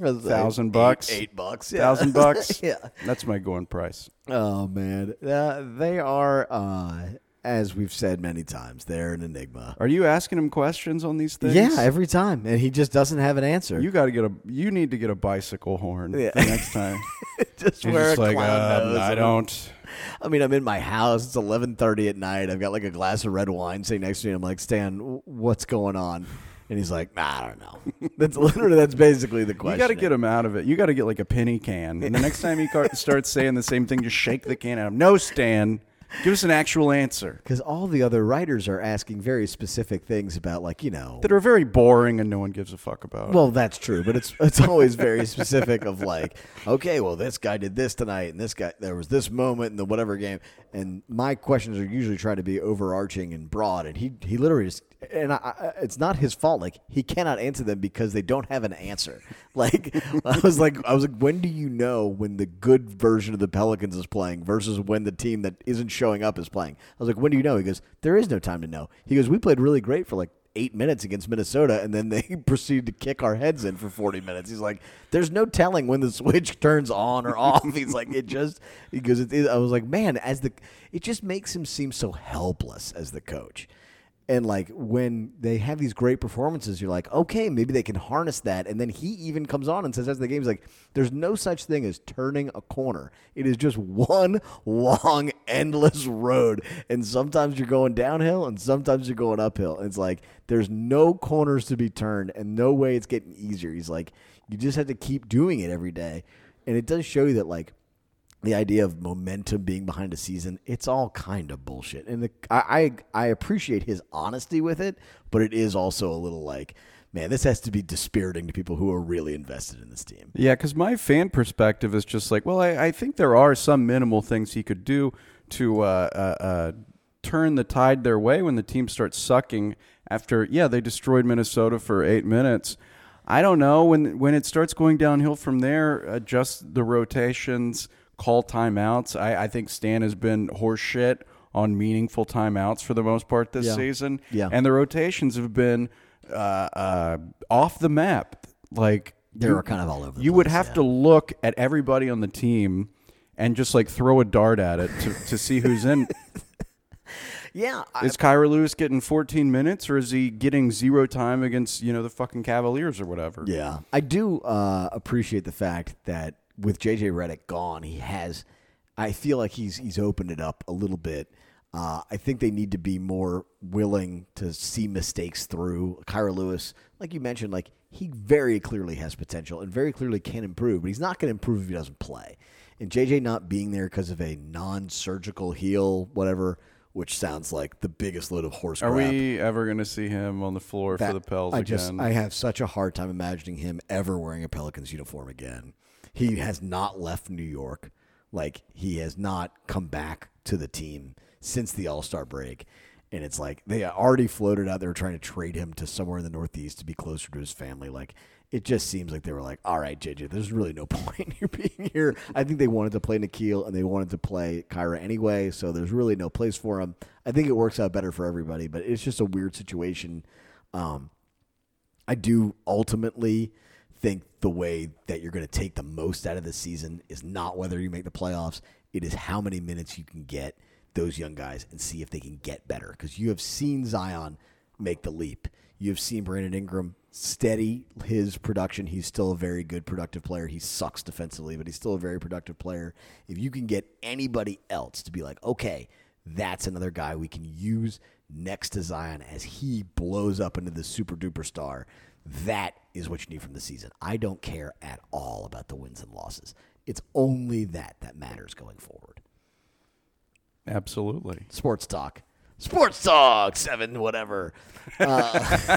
Thousand Eight- bucks? eight, bucks, yeah. thousand (laughs) bucks. yeah. that's my going price. Oh man, uh, they are. Uh, as we've said many times, they're an enigma. Are you asking him questions on these things? Yeah, every time, and he just doesn't have an answer. You got to get a. You need to get a bicycle horn Yeah. the next time. (laughs) just wear just a like, clown um, nose I don't. I mean, I'm in my house. It's 11:30 at night. I've got like a glass of red wine sitting next to me. I'm like, Stan, what's going on? And he's like, nah, I don't know. (laughs) That's literally that's basically the question. You got to get him out of it. You got to get like a penny can, and the next time he (laughs) starts saying the same thing, just shake the can at him. No, Stan, give us an actual answer because all the other writers are asking very specific things about, like you know, that are very boring and no one gives a fuck about. Well, that's true, but it's it's always very specific of like, okay, well, this guy did this tonight, and this guy there was this moment in the whatever game, and my questions are usually trying to be overarching and broad, and he he literally just and I, I, it's not his fault. Like he cannot answer them because they don't have an answer. (laughs) Like I was like I was like, when do you know when the good version of the Pelicans is playing versus when the team that isn't showing up is playing? I was like, when do you know? He goes, there is no time to know. He goes, we played really great for like eight minutes against Minnesota, and then they (laughs) proceed to kick our heads in for 40 minutes. He's like, there's no telling when the switch (laughs) turns on or off. (laughs) He's like, it just, he goes, it, it- I was like, man, as the, it just makes him seem so helpless as the coach. And like when they have these great performances, you're like, okay, maybe they can harness that. And then he even comes on and says, as the game's like, there's no such thing as turning a corner. It is just one long, endless road. And sometimes you're going downhill and sometimes you're going uphill. And it's like, there's no corners to be turned and no way it's getting easier. He's like, you just have to keep doing it every day. And it does show you that, like, the idea of momentum being behind a season, it's all kind of bullshit. And the, I, I I appreciate his honesty with it, but it is also a little like, man, this has to be dispiriting to people who are really invested in this team. Yeah, because my fan perspective is just like, well, I, I think there are some minimal things he could do to uh, uh, uh, turn the tide their way when the team starts sucking. After, yeah, they destroyed Minnesota for eight minutes. I don't know when when it starts going downhill from there. Adjust the rotations, call timeouts. I, I think Stan has been horseshit on meaningful timeouts for the most part this Yeah. season. Yeah. and the rotations have been uh, uh, off the map. Like They were kind of all over the you would have yeah. to look at everybody on the team and just like throw a dart at it to, to see who's in. (laughs) Yeah, Is Kira Lewis getting 14 minutes or is he getting zero time against, you know, the fucking Cavaliers or whatever? Yeah, I do uh, appreciate the fact that with JJ Redick gone, he has. I feel like he's he's opened it up a little bit. Uh, I think they need to be more willing to see mistakes through. Kira Lewis, like you mentioned, like he very clearly has potential and very clearly can improve, but he's not going to improve if he doesn't play. And JJ not being there because of a non-surgical heel, whatever, which sounds like the biggest load of horse Are crap. we ever going to see him on the floor That- for the Pels I again? just I have such a hard time imagining him ever wearing a Pelicans uniform again. He has not left New York. Like he has not come back to the team since the All Star break. And it's like they already floated out. They were trying to trade him to somewhere in the Northeast to be closer to his family. Like it just seems like they were like, all right, JJ, there's really no (laughs) point in you being here. I think they wanted to play Nickeil and they wanted to play Kira anyway. So there's really no place for him. I think it works out better for everybody, but it's just a weird situation. Um, I do ultimately think the way that you're going to take the most out of the season is not whether you make the playoffs. It is how many minutes you can get those young guys and see if they can get better. Because you have seen Zion make the leap. You have seen Brandon Ingram steady his production. He's still a very good productive player. He sucks defensively, but he's still a very productive player. If you can get anybody else to be like, okay, that's another guy we can use next to Zion as he blows up into the super duper star. That is what you need from the season. I don't care at all about the wins and losses. It's only that that matters going forward. Absolutely. Sports talk. Sports talk, seven, whatever. (laughs) Uh,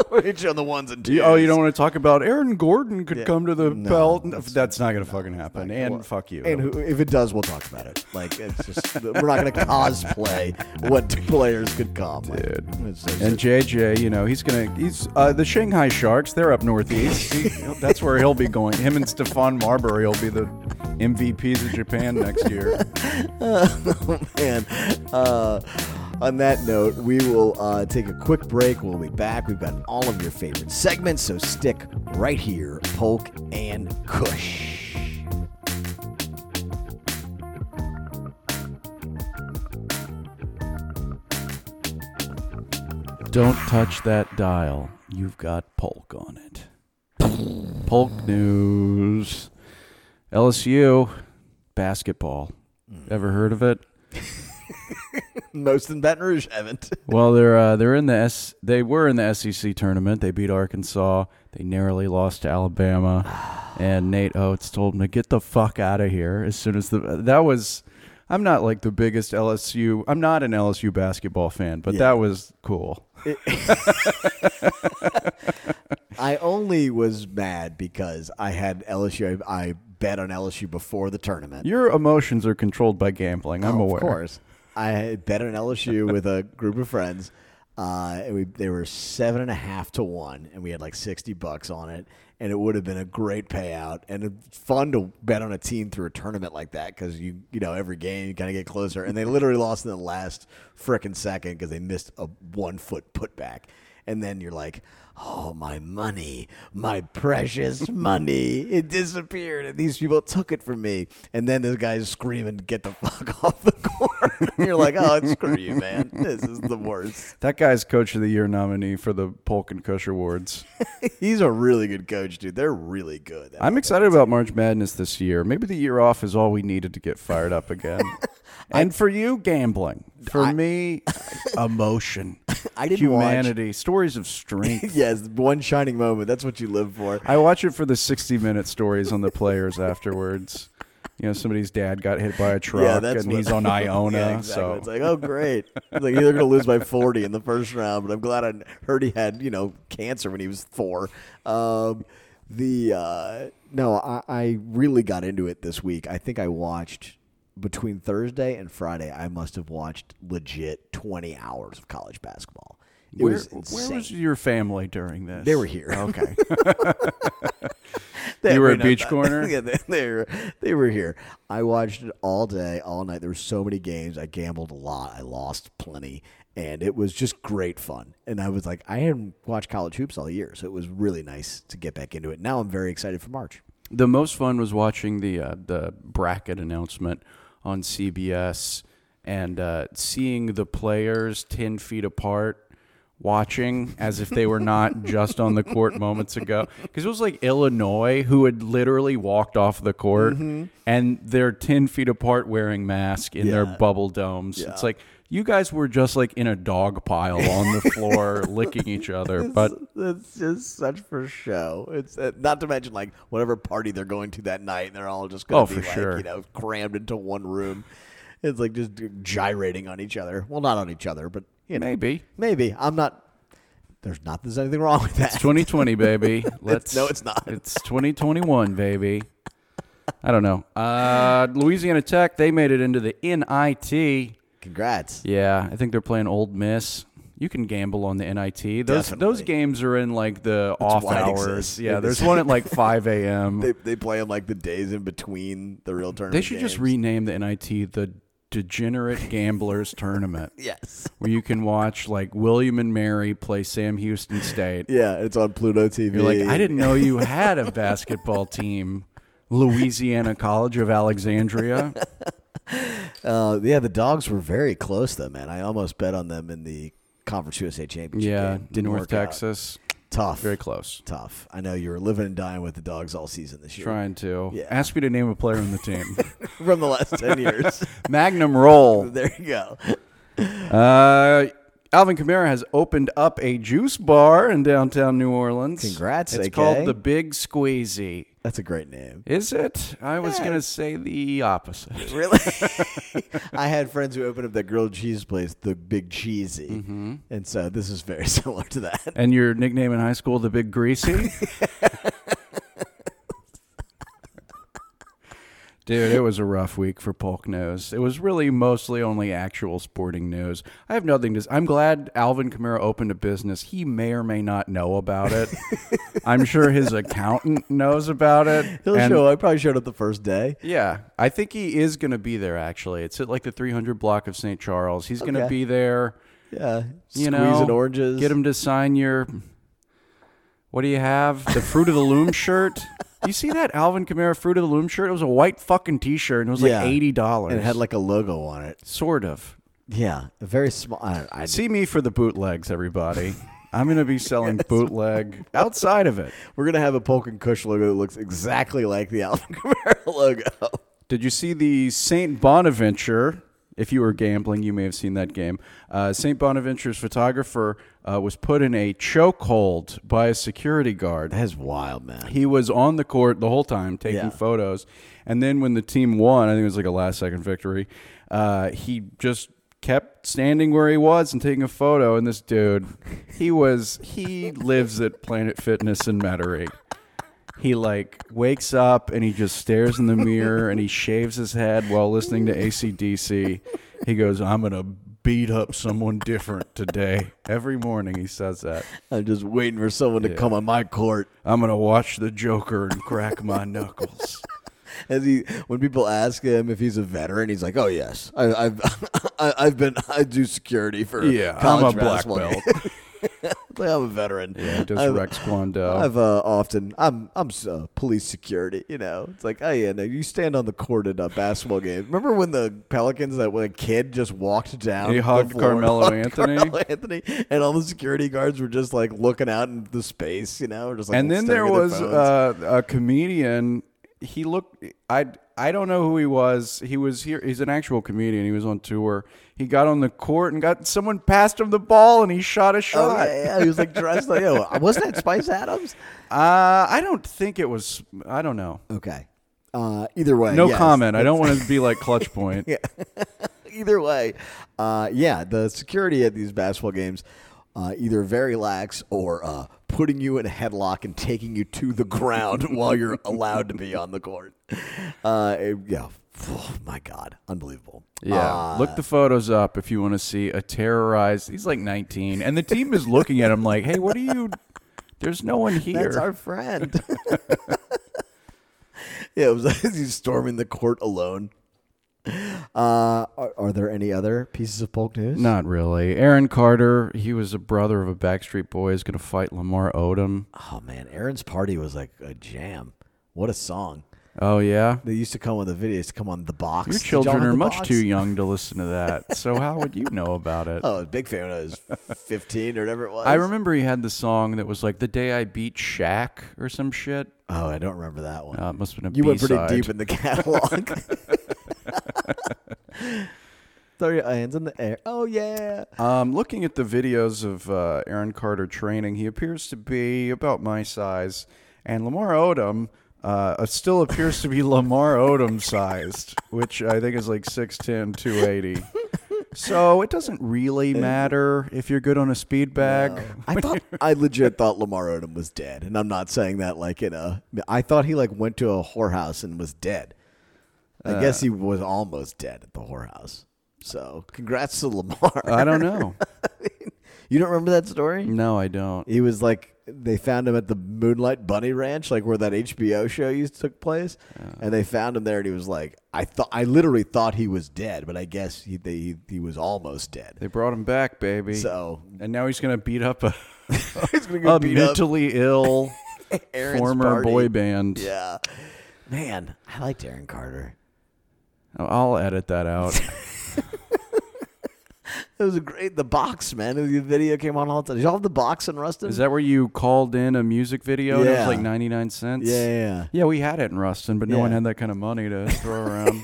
(laughs) we're hitting on the ones and twos. You- oh, you don't want to talk about Aaron Gordon could Yeah. come to the No, Pelt? No, that's- that's, not going to fucking happen. And fuck you. And who, if it does, we'll talk about it. Like it's just (laughs) we're not going to cosplay what players could come. Like, Dude. it's- it's- And JJ, you know, he's gonna he's uh, the Shanghai Sharks. They're up northeast. He, that's where he'll be going. Him and Stephon Marbury will be the MVPs of Japan next year. oh man. Uh, on that note, we will uh, take a quick break. We'll be back. We've got all of your favorite segments, so stick right here, Polk and Kush. Don't touch that dial. You've got Polk on it. Polk news. LSU basketball. Ever heard of it? (laughs) Most in Baton Rouge haven't. (laughs) Well, they're uh, they're in the S. They were in the SEC tournament. They beat Arkansas. They narrowly lost to Alabama, and Nate Oats told them to get the fuck out of here as soon as the that was. I'm not like the biggest LSU. I'm not an LSU basketball fan, but Yeah. that was cool. (laughs) I only was mad because I had LSU. I, I bet on LSU before the tournament. Your emotions are controlled by gambling. I'm Oh, aware. Of course. I bet on LSU with a group of friends. Uh, and we, they were seven and a half to one, and we had like 60 bucks on it. And it would have been a great payout and fun to bet on a team through a tournament like that because you, you know, every game you kind of get closer. And they literally lost in the last frickin' second because they missed a one foot putback. And then you're like, oh, my money, my precious money. It disappeared. And these people took it from me. And then this guy's screaming, get the fuck (laughs) off the court. And you're like, oh, it's screw you, man. This is the worst. That guy's coach of the year nominee for the Polk and Kush Awards. (laughs) He's a really good coach, dude. They're really good. I'm excited about March Madness this year. Maybe the year off is all we needed to get fired up again. (laughs) and for you, gambling. For me, (laughs) emotion. I didn't watch- humanity, stories of strength. (laughs) yes, one shining moment. That's what you live for. I watch it for the 60 minute stories on the players afterwards. You know, somebody's dad got hit by a truck yeah, and what- he's on (laughs) Iona. Yeah, exactly. So it's like, oh, great. It's like they're going to lose by 40 in the first round, but I'm glad I heard he had, you know, cancer when he was four. Um, the uh, no, I, I really got into it this week. I think I watched between Thursday and Friday. I must have watched legit 20 hours of college basketball. It where, was where was your family during this? They were here. Okay. (laughs) They You were at Beach not- Corner? (laughs) yeah, they, they were. They were here. I watched it all day, all night. There were so many games. I gambled a lot. I lost plenty, and it was just great fun. And I was like, I hadn't watched college hoops all year, so it was really nice to get back into it. Now I'm very excited for March. The most fun was watching the uh, the bracket announcement on CBS and uh, seeing the players ten feet apart, watching as if they were not (laughs) just on the court moments ago. Because it was like Illinois who had literally walked off the court, and they're ten feet apart wearing masks in their bubble domes. Yeah. It's like. You guys were just like in a dog pile on the floor, (laughs) licking each other. But it's just such for show. It's uh, not to mention like whatever party they're going to that night, and they're all just going Oh, to be for like sure. you know crammed into one room. It's like just gyrating on each other. Well, not on each other, but you know, maybe maybe I'm not. There's not. There's anything wrong with that. It's 2020, baby. (laughs) Let's no, it's not. It's 2021, baby. I don't know. Uh, Louisiana Tech, they made it into the NIT. Congrats. Yeah, I think they're playing Ole Miss. You can gamble on the NIT. Those those games are in like the off why it hours. exists. Yeah, It there's is. one at like (laughs) 5 a.m. They they play them like the days in between the real tournament. They should just games. rename the NIT the Degenerate (laughs) Gamblers Tournament, Yes. where you can watch like William and Mary play Sam Houston State. Yeah, it's on Pluto TV. You're like, I didn't know you had a basketball team. (laughs) Louisiana College of Alexandria. (laughs) Uh, yeah, the dogs were very close though, man. I almost bet on them in the Conference USA Championship. Yeah, game. Didn't North work out. Texas. Tough. Very close. tough. I know you were living and dying with the dogs all season this year. Trying to. Yeah. Ask me to name a player on the team. (laughs) From the last ten years. (laughs) Magnum Rolle. there you go. Uh, Alvin Kamara has opened up a juice bar in downtown New Orleans. Congrats, It's AK. called the Big Squeezy. That's a great name. Is it? I was Yeah. going to say the opposite. (laughs) Really? (laughs) I had friends who opened up that grilled cheese place, the Big Cheesy, Mm-hmm. and so this is very (laughs) similar to that. And your nickname in high school, the Big Greasy? Dude, it was a rough week for Polk News. It was really mostly only actual sporting news. I have nothing to. I'm glad Alvin Kamara opened a business. He may or may not know about it. (laughs) I'm sure his accountant knows about it. He'll and- show. I probably showed up the first day. Yeah, I think he is going to be there. Actually, it's at like the 300 block of St. Charles. He's going to be there. Yeah, You know, oranges. Get him to sign your. What do you have? The Fruit of the Loom shirt. (laughs) You see that Alvin Kamara Fruit of the Loom shirt? It was a white fucking T-shirt and it was like Yeah. eighty dollars. and it had like a logo on it. sort of. Yeah, a very small. I, I, See me for the bootlegs, everybody. I'm going to be selling bootleg outside of it. we're gonna have a Polk and Kush logo that looks exactly like the Alvin (laughs) Kamara logo. Did you see the St. Bonaventure? If you were gambling, you may have seen that game. Uh, St. Bonaventure's photographer uh, was put in a chokehold by a security guard. That's wild, man. He was on the court the whole time taking Yeah. photos. And then when the team won, I think it was like a last second victory, uh, he just kept standing where he was and taking a photo. And this dude, he was, he lives at Planet Fitness in Metairie. He like wakes up and he just stares in the mirror and he shaves his head while listening to ACDC. He goes, I'm going to beat up someone different today. Every morning he says that. I'm just waiting for someone to come on my court. I'm gonna watch the Joker and crack my knuckles. (laughs) As he, when people ask him if he's a veteran, he's like, "Oh yes, I, I've, (laughs) I, I've been, I do security for Yeah, I'm college a black basketball belt. (laughs) games." like, I'm a veteran. Yeah, does I've- Rex Kwon Do. I've uh, often I'm I'm uh, police security. You know, it's like oh yeah, no, you stand on the court at a basketball game. Remember when the Pelicans that when a kid just walked down, He hugged floor (laughs) Carmelo hugged Anthony? Carmelo Anthony, and all the security guards were just like looking out into the space. You know, just like and then there staring at their was uh, a comedian. He looked. I I don't know who he was. He was here. He's an actual comedian. He was on tour. He got on the court and got someone passed him the ball and he shot a Oh, shot. yeah, yeah, he was like dressed like, yo, (laughs) wasn't that Spice Adams? Uh, I don't think it was. I don't know. Okay. Uh, either way, No yes. comment. I don't want to be like Clutch Point. (laughs) yeah. (laughs) either way, uh, yeah, the security at these basketball games, uh, either very lax or uh, putting you in a headlock and taking you to the ground while you're allowed to be on the court. Uh, it- yeah. Oh, my God. Unbelievable. Yeah, Uh, look the photos up if you want to see a terrorized. He's like 19, and the team is looking at him like, "Hey, what are you? (laughs) There's no one here." That's our friend. (laughs) (laughs) yeah, it was like he's storming the court alone. Uh, are, are there any other pieces of Polk news? Not really. Aaron Carter, he was a brother of a Backstreet Boy, is going to fight Lamar Odom. Oh man, Aaron's party was like a jam. What a song! Oh yeah, They used to come on the videos to come on the box. your children are much box? too young to (laughs) listen to that. So how would you know about it? (laughs) Oh, I was a big fan when I was (laughs) fifteen or whatever it was. I remember he had the song that was like "The Day I Beat Shaq" or some shit. Oh, I don't remember that one. Uh, it must have been a you went pretty deep in the catalog. Throw your hands in the air. Oh yeah. Um, looking at the videos of uh, Aaron Carter training, he appears to be about my size, and Lamar Odom uh, still appears to be Lamar Odom sized, which I think is like 6'10", 280. So it doesn't really matter if you're good on a speed bag. I thought I legit thought Lamar Odom was dead, and I'm not saying that like in a. I thought he like went to a whorehouse and was dead. I guess he was almost dead at the whorehouse. So congrats to Lamar. I don't know. (laughs) you don't remember that story? No, I don't. He was like they found him at the Moonlight Bunny Ranch, like where that HBO show used to took place, and they found him there, and he was like, I thought I literally thought he was dead, but I guess he they, he, he was almost dead. They brought him back, baby. So and now he's gonna beat up a, (laughs) he's gonna a get beat up. mentally ill (laughs) former party. boy band. Yeah, man, I liked Aaron Carter. I'll edit that out. (laughs) (laughs) It was great the box, man. The video came on all the time. Did y'all have the box in Ruston? Is that where you called in a music video and it was Yeah. like 99 cents? yeah, yeah, yeah. Yeah, we had it in Ruston, but no one had that kind of money to (laughs) throw around.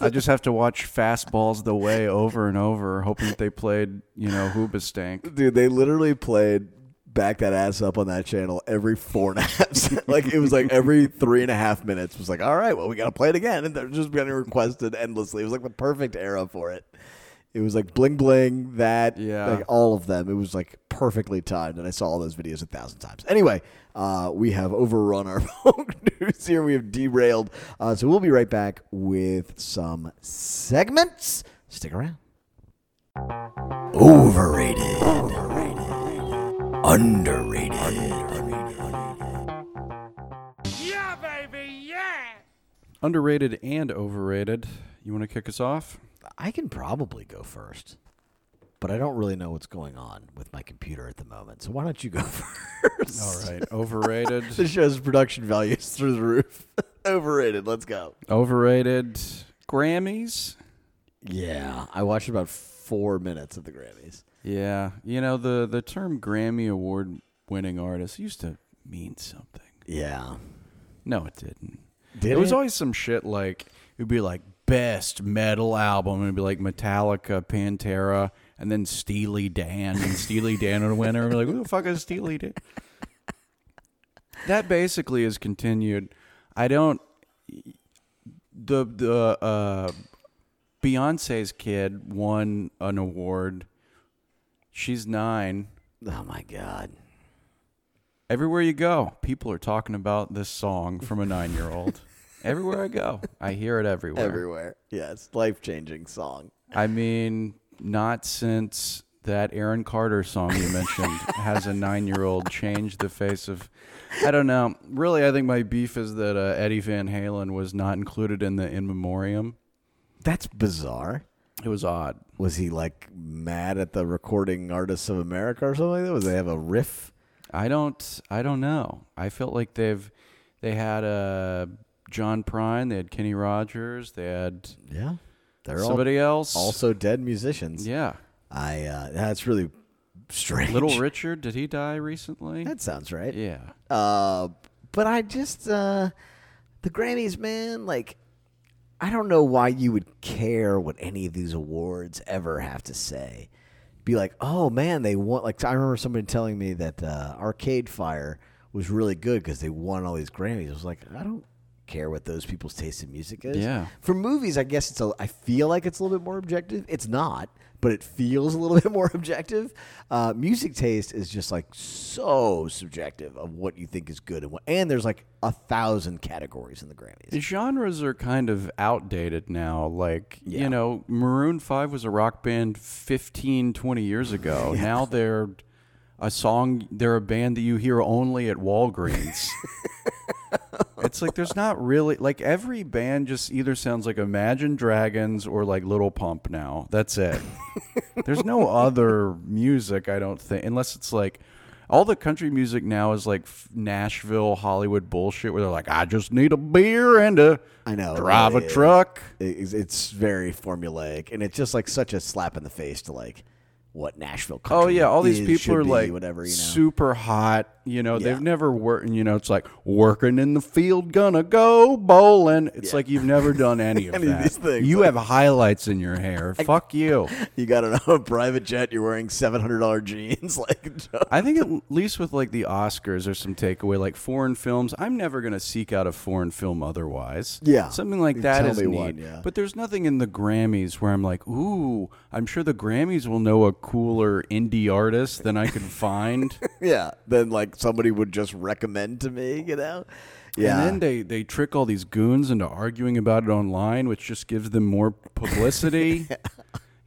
I just have to watch Fastballs the Way over and over, hoping that they played, you know, Hoobastank. Dude, they literally played back that ass up on that channel every four and a half. (laughs) like it was like every three and a half minutes was like, all right, well, we got to play it again, and they're just getting requested endlessly. It was like the perfect era for it. It was like bling bling that, Yeah. like all of them. It was like perfectly timed, and I saw all those videos a thousand times. Anyway, uh, we have overrun our (laughs) news here. We have derailed, uh, so we'll be right back with some segments. Stick around. Overrated. Underrated. Underrated. Yeah, baby, yeah. Underrated and overrated. You want to kick us off? I can probably go first, but I don't really know what's going on with my computer at the moment. So why don't you go (laughs) first? All right. Overrated. (laughs) The show's production value is through the roof. (laughs) Overrated. Let's go. Overrated. Grammys. Yeah, I watched about four minutes of the Grammys. Yeah, you know the the term Grammy award winning artist used to mean something. Yeah, No, it didn't. Did it was always some shit like it'd be like best metal album, and it'd be like Metallica, Pantera, and then Steely Dan, and Steely Dan would win. And we're like, who the fuck is Steely Dan? That basically is continued. I don't. The the uh, Beyonce's kid won an award. She's nine. Oh my god. Everywhere you go, people are talking about this song from a nine year old. Everywhere I go, I hear it everywhere. Everywhere. Yes, life changing song. I mean, not since that Aaron Carter song you mentioned (laughs) has a nine year old changed the face of. I don't know. Really, I think my beef is that uh, Eddie Van Halen was not included in the in memoriam. That's bizarre. It was odd. Was he like mad at the Recording Artists of America or something like that? Was they have a riff? I don't. I don't know. I felt like they've they had uh, John Prine, they had Kenny Rogers, they had Yeah, they're somebody else. also dead musicians. yeah. I. Uh, that's really strange. Little (laughs) Richard, did he die recently? That sounds right. Yeah. Uh, but I just uh, the Grammys, man. Like, I don't know why you would care what any of these awards ever have to say. Be like, oh man, they won. Like, I remember somebody telling me that uh, Arcade Fire was really good because they won all these Grammys. I was like, I don't care what those people's taste in music is. Yeah. For movies, I guess it's a. I feel like it's a little bit more objective. It's not, but it feels a little (laughs) bit more objective. Uh, music taste is just like so subjective of what you think is good and what. And there's like a thousand categories in the Grammys. The genres are kind of outdated now. Like, Yeah. you know, Maroon 5 was a rock band 15, 20 years ago. (laughs) Now they're a song, they're a band that you hear only at Walgreens. (laughs) it's like there's not really, like, every band just either sounds like Imagine Dragons or like Lil Pump now. That's it. (laughs) there's no other music, I don't think, unless it's like. All the country music now is like Nashville, Hollywood bullshit, where they're like, "I just need a beer and a I know, drive really a is. truck." It's, it's very formulaic, and it's just like such a slap in the face to like what Nashville. Oh, country Oh yeah, all these is, people are be, like whatever you know. super hot. You know, Yeah. they've never worked. You know, it's like working in the field, gonna go bowling. It's Yeah. like you've never done (laughs) any of Any of these things. You have highlights in your hair. (laughs) Fuck you. (laughs) You got an- a private jet. You're wearing seven hundred dollar jeans. Like I think at least with like the Oscars, there's some takeaway. Like foreign films, I'm never gonna seek out a foreign film otherwise. Yeah. something like You that is neat. one, yeah. But there's nothing in the Grammys where I'm like, ooh, I'm sure the Grammys will know a cooler indie artist than I could find. (laughs) yeah, then like somebody would just recommend to me. You know. Yeah. And then they, they trick all these goons into arguing about it online, which just gives them more publicity. (laughs)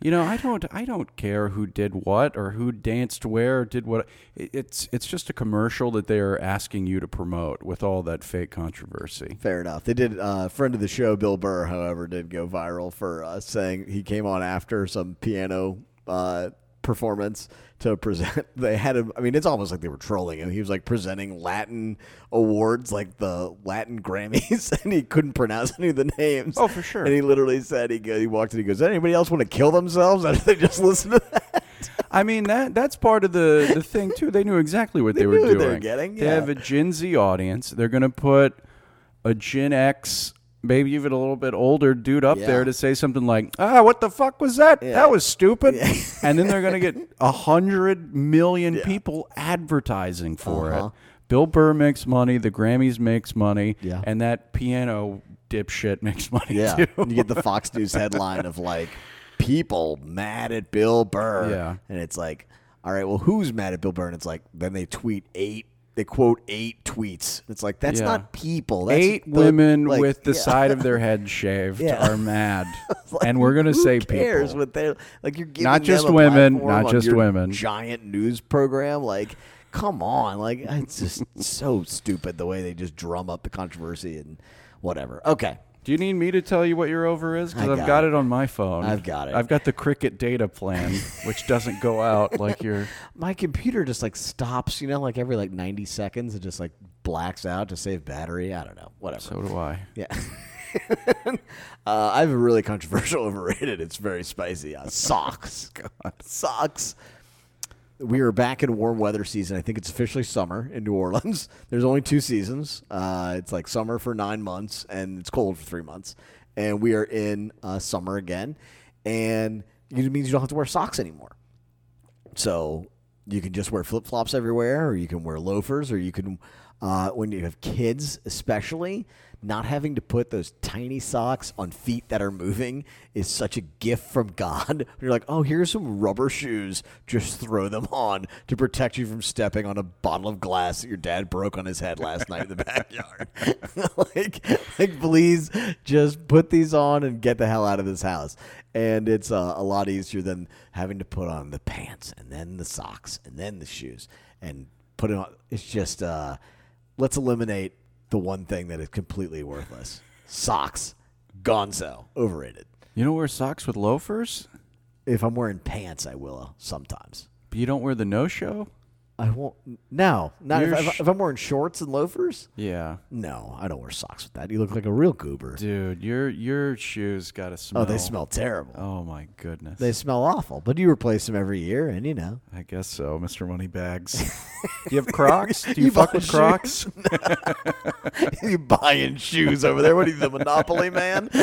You know, I don't I don't care who did what or who danced where or did what. It- It's it's just a commercial that they are asking you to promote with all that fake controversy. Fair enough. They did. Uh, friend of the show, Bill Burr, however, did go viral for uh, saying he came on after some piano uh, performance to present. (laughs) They had him. I mean, it's almost like they were trolling him. He was like presenting Latin awards, like the Latin Grammys, (laughs) and he couldn't pronounce any of the names. Oh, for sure. And he literally said he he walked in. He goes, anybody else want to kill themselves (laughs) after they just listen to that?" I mean that that's part of the, the thing too. They knew exactly what they, They were doing. they were getting, They have a Gen Z audience. They're gonna put a Gen X, maybe even a little bit older dude up Yeah. there to say something like, "Ah, what the fuck was that? Yeah. That was stupid." Yeah. (laughs) and then they're gonna get a hundred million people advertising for Uh-huh. it. Bill Burr makes money. The Grammys makes money. Yeah. And that piano dipshit makes money Yeah, too. you get the Fox News (laughs) headline of like people mad at Bill Burr. Yeah. and it's like, all right, well, who's mad at Bill Burr? And it's like, then they tweet eight. They quote eight tweets. It's like that's Yeah. not people. That's Eight the- women like, with the yeah. side of their (laughs) head shaved Yeah. are mad, (laughs) Like, and we're gonna who say cares people. what they like? You're giving Not just women, not just women. Giant news program, like. Come on, like it's just (laughs) so stupid the way they just drum up the controversy and whatever. Okay, Do you need me to tell you what your over is? Because I've got got it. it on my phone. I've got it. I've got the Cricket data plan, (laughs) which doesn't go out like your. my computer just like stops, you know, like every like 90 seconds, it just like blacks out to save battery. I don't know, whatever. So do I. yeah. (laughs) uh, I have a really controversial (laughs) overrated. It's very spicy. Uh, socks. God. Socks. We are back in warm weather season. I think it's officially summer in New Orleans. (laughs) There's only two seasons. Uh, it's like summer for nine months, and it's cold for three months. And we are in uh, summer again, and it means you don't have to wear socks anymore. So you can just wear flip flops everywhere, or you can wear loafers, or you can, uh, when you have kids, especially, not having to put those tiny socks on feet that are moving is such a gift from God. (laughs) You're like, oh, here's some rubber shoes. Just throw them on to protect you from stepping on a bottle of glass that your dad broke on his head last night in the (laughs) backyard. (laughs) like, like, please just put these on and get the hell out of this house. And it's uh, a lot easier than having to put on the pants and then the socks and then the shoes and put it on. It's just uh, let's eliminate the one thing that is completely worthless: socks. Gonzo, overrated. You don't wear socks with loafers, If I'm wearing pants, I will uh, sometimes. but you don't wear the no-show. I won't. No, not if, You're if, sh- if I'm wearing shorts and loafers. Yeah, No, I don't wear socks with that. You look like a real goober. dude, your your shoes gotta smell. Oh, they smell terrible. Oh my goodness. They smell awful, but you replace them every year, and you know. I guess so, Mr. Moneybags. Do (laughs) you have Crocs? Do you, You fuck with Crocs? (laughs) you buying shoes over there? What are you, the Monopoly man? (laughs)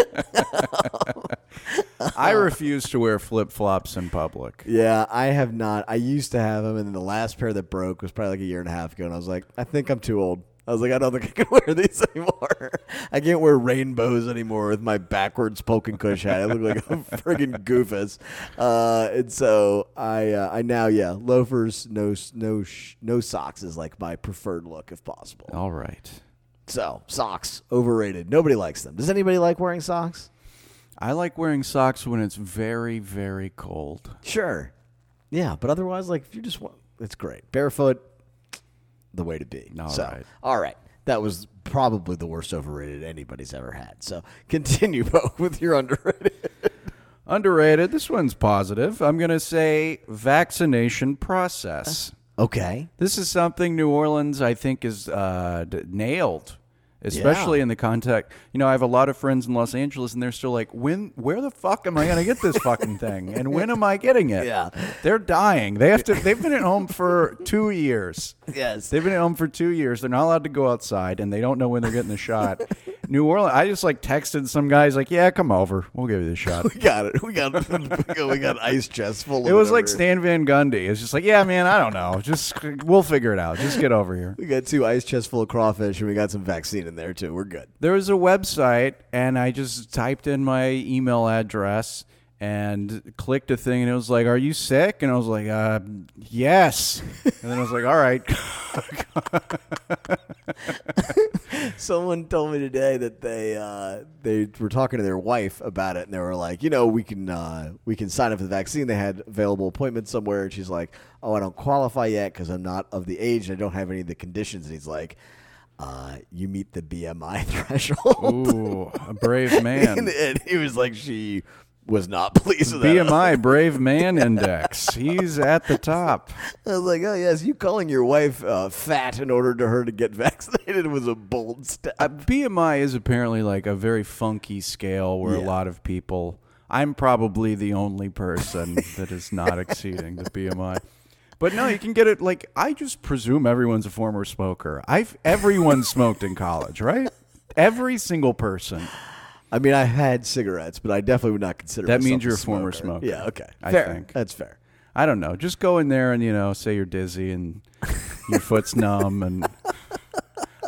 I refuse to wear flip flops in public. Yeah, I have not. I used to have them, and then the last pair that broke was probably like a year and a half ago, and I was like, I think I'm too old. I was like, I don't think I can (laughs) wear these anymore. I can't wear rainbows anymore with my backwards Polk and Kush hat. I look like a (laughs) friggin' goofus. Uh, and so I, uh, I now, yeah, loafers, no, no, sh- no socks is like my preferred look if possible. All right. So socks overrated. Nobody likes them. Does anybody like wearing socks? I like wearing socks when it's very, very cold. Sure. Yeah, but otherwise, like if you just want, it's great. Barefoot, the way to be. All so, right. all right. That was probably the worst overrated anybody's ever had. So (laughs) continue, Bo, with your underrated. Underrated. This one's positive. I'm going to say vaccination process. Okay. This is something New Orleans, I think, is uh, d- nailed, especially Yeah. in the context. You know, I have a lot of friends in Los Angeles, and they're still like, "When? Where the fuck am I going to get this fucking thing? And when am I getting it?" Yeah. they're dying. They have to. They've been at home for two years. Yes. They've been at home for two years. They're not allowed to go outside, and they don't know when they're getting the shot. New Orleans. I just like texted some guys like, "Yeah, come over. We'll give you the shot." (laughs) We got it. We got (laughs) we got, ice chests full. Of It was like. Stan Van Gundy. It's just like, yeah, man, I don't know. Just we'll figure it out. Just get over here. We got two ice chests full of crawfish, and we got some vaccine in there too. We're good. There was a website, and I just typed in my email address and clicked a thing, and it was like, "Are you sick?" And I was like, uh, "Yes." And then I was like, "All right." (laughs) Someone told me today that they uh, they were talking to their wife about it, and they were like, you know, we can uh, we can sign up for the vaccine. They had available appointments somewhere, and she's like, oh, I don't qualify yet because I'm not of the age and I don't have any of the conditions. And he's like, uh, you meet the BMI (laughs) threshold. Ooh, a brave (laughs) man. and, and he was like, she was not (laughs) pleased with that. BMI, (laughs) Brave Man Index. He's at the top. (laughs) I was like, oh yes, you calling your wife uh, fat in order to her to get vaccinated was a bold step. Uh, BMI is apparently like a very funky scale where a lot of people. I'm probably the only person that is not exceeding the BMI. But no, you can get it. Like I just presume everyone's a former smoker. I've everyone smoked in college, right? Every single person. I mean, I had cigarettes, but I definitely would not consider That myself means you're a former smoker. Yeah, okay. I fair. think. That's fair. I don't know. Just go in there and you know say you're dizzy and your (laughs) foot's numb and.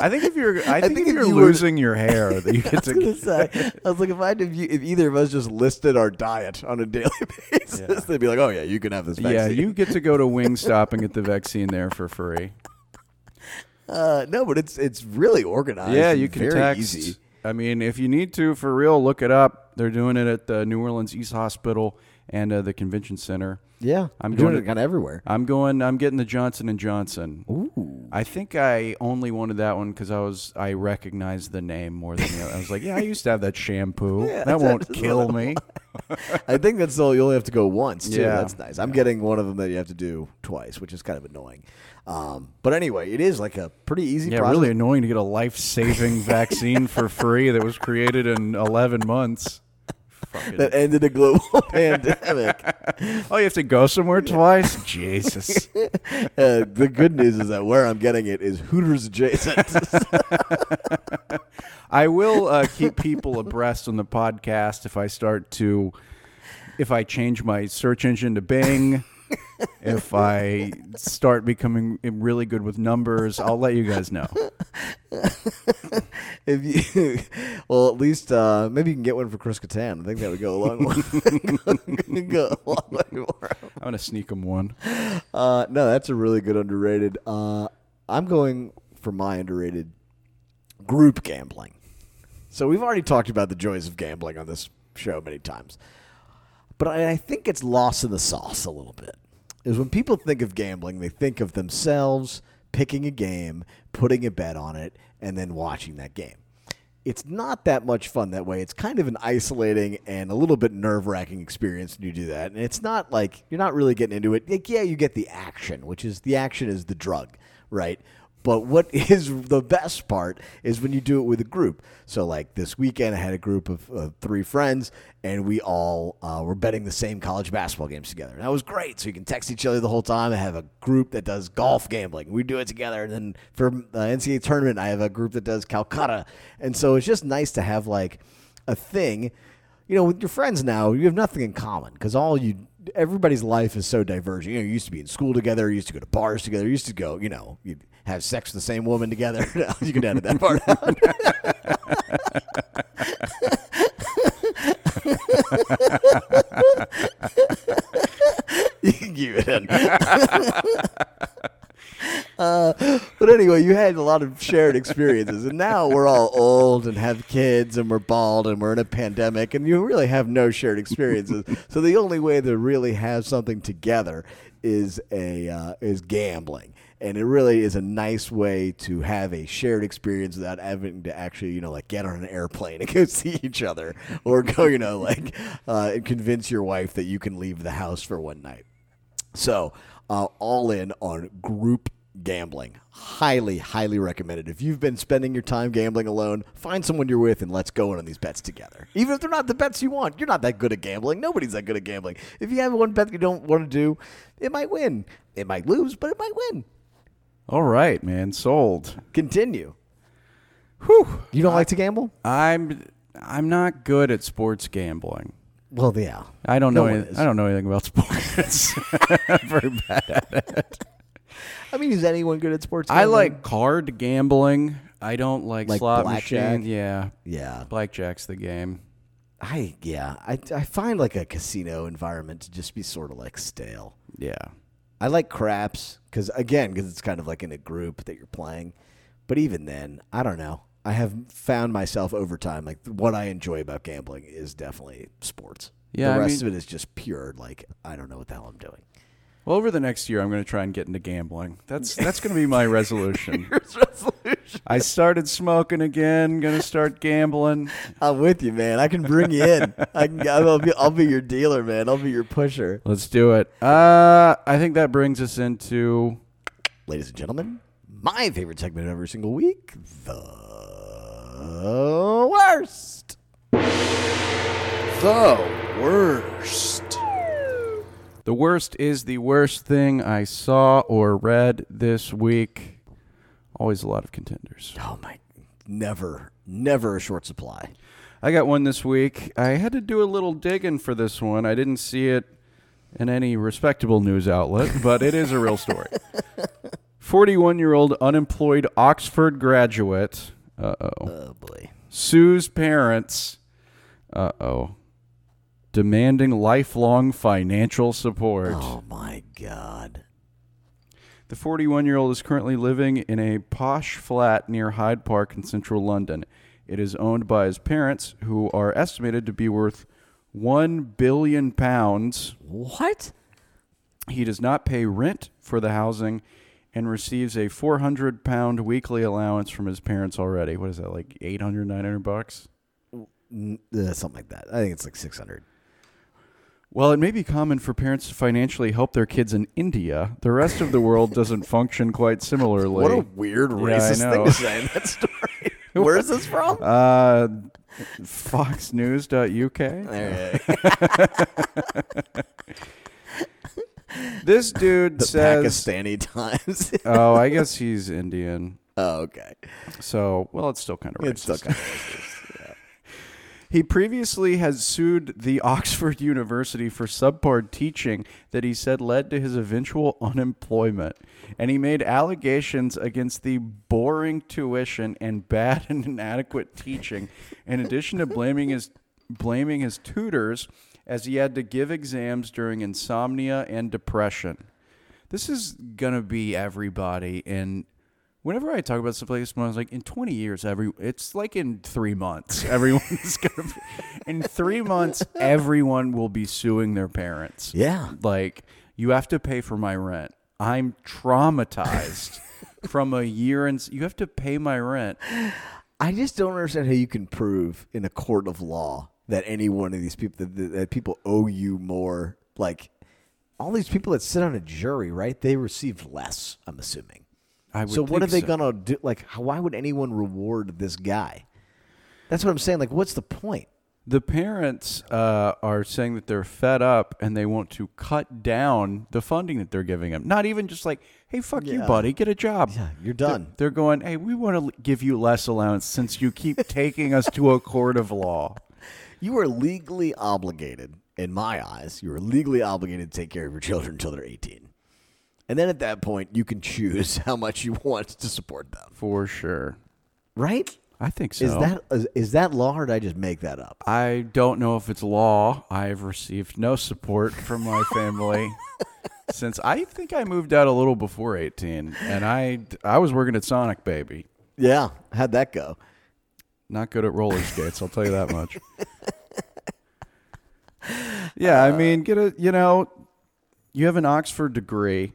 I think if you're, I, think, think if if you're you were- losing your hair, that you (laughs) I get was to gonna say, (laughs) I was like, if I if, you, if either of us just listed our diet on a daily basis, they'd be like, oh yeah, you can have this vaccine. Yeah, you get to go to Wingstop and get the vaccine there for free. Uh, no, but it's it's really organized. yeah, and you can very text. Easy. I mean, if you need to, for real, look it up. They're doing it at the New Orleans East Hospital and uh, the Convention Center. Yeah, I'm doing it kind of everywhere. I'm going. I'm getting the Johnson and Johnson. Ooh, I think I only wanted that one because I was I recognized the name more than the other. I was like, yeah, I used to have that shampoo. (laughs) Yeah, that won't kill me. (laughs) I think that's all. You only have to go once too. Yeah. That's nice. I'm getting one of them that you have to do twice, which is kind of annoying. Um, but anyway, it is like a pretty easy Yeah, process. really annoying to get a life-saving (laughs) vaccine for free that was created in 11 months. Fucking- That ended a global (laughs) (laughs) pandemic. oh, you have to go somewhere twice? Jesus. Uh, the good news is that where I'm getting it is Hooters adjacent. I will uh, keep people abreast on the podcast if I start to, if I change my search engine to Bing, if I start becoming really good with numbers. I'll let you guys know. (laughs) if you, well, at least uh, maybe you can get one for Chris Kattan. I think that would go a long way. (laughs) (laughs) go a long way more. I'm gonna sneak him one. Uh, no, that's a really good underrated. Uh, I'm going for my underrated group gambling. So we've already talked about the joys of gambling on this show many times, but I, I think it's lost in the sauce a little bit. Is when people think of gambling, they think of themselves picking a game, putting a bet on it, and then watching that game. It's not that much fun that way. It's kind of an isolating and a little bit nerve wracking experience when you do that. And it's not like you're not really getting into it. Like, yeah, you get the action, which is the action is the drug, right? But what (laughs) is the best part is when you do it with a group. So, like this weekend, I had a group of uh, three friends, and we all uh, were betting the same college basketball games together. And that was great. So you can text each other the whole time. I have a group that does golf gambling. We do it together. And then for the NCAA tournament, I have a group that does Calcutta. And so it's just nice to have like a thing. You know, with your friends now, you have nothing in common because all you, everybody's life is so divergent. You know, you used to be in school together, you used to go to bars together, you used to go, you know, you have sex with the same woman together. (laughs) you can edit that part out. you can keep it in. (laughs) Uh, but anyway, you had a lot of shared experiences, and now we're all old and have kids, and we're bald, and we're in a pandemic, and you really have no shared experiences. so the only way to really have something together is a uh, is gambling, and it really is a nice way to have a shared experience without having to actually, you know, like get on an airplane (laughs) and go see each other, or go, you know, like uh, convince your wife that you can leave the house for one night. So, uh, all in on group gambling. Highly, highly recommended. If you've been spending your time gambling alone, find someone you're with and let's go in on these bets together. Even if they're not the bets you want, you're not that good at gambling. Nobody's that good at gambling. If you have one bet you don't want to do, it might win. It might lose, but it might win. All right, man. Sold. Continue. Whew. You don't like to gamble? I'm I'm not good at sports gambling. Well, yeah. I don't No know. one any- is. I don't know anything about (laughs) sports. I'm (laughs) very bad at it. I mean, is anyone good at sports? I gambling? like card gambling. I don't like, Like slot blackjack? machine. Yeah, Yeah. blackjack's the game. I yeah. I I find like a casino environment to just be sort of like stale. Yeah. I like craps because again, because it's kind of like in a group that you're playing. But even then, I don't know. I have found myself over time like what I enjoy about gambling is definitely sports. Yeah, the I rest mean- of it is just pure like I don't know what the hell I'm doing. Well, over the next year, I'm going to try and get into gambling. That's that's going to be my (laughs) resolution. I started smoking again. Going to start gambling. I'm with you, man. I can bring you in. I can. I'll be. I'll be your dealer, man. I'll be your pusher, Let's do it. Uh, I think that brings us into ladies and gentlemen. My favorite segment of every single week, the worst. The worst. the worst is the worst thing I saw or read this week. Always a lot of contenders. Oh my! Never, never a short supply. I got one this week. I had to do a little digging for this one. I didn't see it in any respectable news outlet, but it is a real story. (laughs) 41 year old unemployed Oxford graduate, uh oh, Oh boy. sues parents, uh oh, demanding lifelong financial support. Oh my God. The 41 year old is currently living in a posh flat near Hyde Park in central London. It is owned by his parents, who are estimated to be worth one billion pounds. What? He does not pay rent for the housing and receives a 400 pound weekly allowance from his parents already. What is that, like 800, 900 bucks? Uh, something like that. I think it's like 600. Well, it may be common for parents to financially help their kids in India. The rest of the world doesn't function quite similarly. What a weird racist yeah, thing to say in that story. (laughs) Where is this from? Uh, FoxNews.uk. There (laughs) this dude the says Pakistani Times. (laughs) oh, I guess he's Indian. Oh, okay. So, well, it's still kind of racist. It's still kind of racist. He previously has sued the (laughs) Oxford University for subpar teaching that he said led to his eventual unemployment. And he made allegations against the boring tuition and bad (laughs) and inadequate teaching, in addition to blaming his blaming his tutors as he had to give exams during insomnia and depression. This is gonna be everybody and whenever I talk about stuff like this, I was like, in 20 years, every it's like in three months, (laughs) everyone's gonna be, in three months, everyone will be suing their parents. Yeah. Like, you have to pay for my rent. I'm traumatized (laughs) from a year and you have to pay my rent. I just don't understand how you can prove in a court of law that any one of these people that, that people owe you more. Like all these people that sit on a jury, right? They receive less. I'm assuming. I would So what are they so. gonna do? Like, how, why would anyone reward this guy? That's what I'm saying. Like, what's the point? The parents uh, are saying that they're fed up and they want to cut down the funding that they're giving him. Not even just like, hey, fuck you, buddy, get a job. Yeah, you're They're- done. They're going, hey, we want to give you less allowance since you keep (laughs) taking us to a court of law. You are legally obligated, in my eyes, you are legally obligated to take care of your children until they're 18. And then at that point, you can choose (laughs) how much you want to support them. For sure. Right? I think so. Is that is, is that law or did I just make that up? I don't know if it's law. I've received no support from my family (laughs) since I think I moved out a little before 18 and I I was working at Sonic Baby. Yeah. How'd that go? Not good at roller skates, I'll tell you that much. (laughs) yeah, I uh, mean, get a, you know, you have an Oxford degree,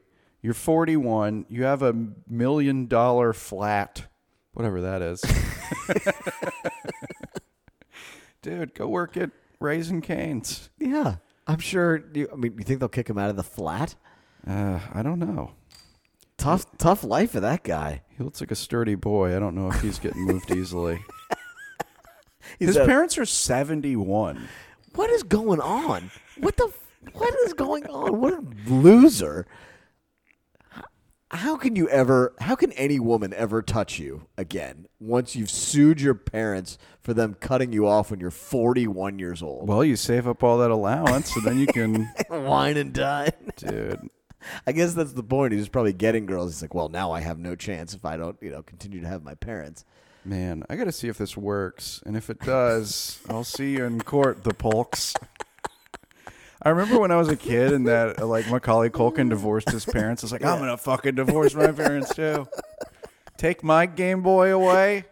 you're 41, you have a million dollar flat, whatever that is. (laughs) Dude, go work at Raising Canes. Yeah. I'm sure. You, I mean, you think they'll kick him out of the flat? Uh, I don't know. Tough, tough life for that guy. He looks like a sturdy boy. I don't know if he's getting moved easily. (laughs) He's His a- parents are 71. What is going on? What the? f- What is going on? What a loser! How can you ever? How can any woman ever touch you again once you've sued your parents for them cutting you off when you're 41 years old? Well, you save up all that allowance, and then you can, (laughs) Wine and dine. dude. I guess that's the point. He's probably getting girls. He's like, well, now I have no chance if I don't, you know, continue to have my parents. Man, I got to see if this works, and if it does, I'll see you in court, the Polks. I remember when I was a kid and that uh, like Macaulay Culkin divorced his parents. It's like, I'm gonna fucking divorce my parents too. Take my Game Boy away.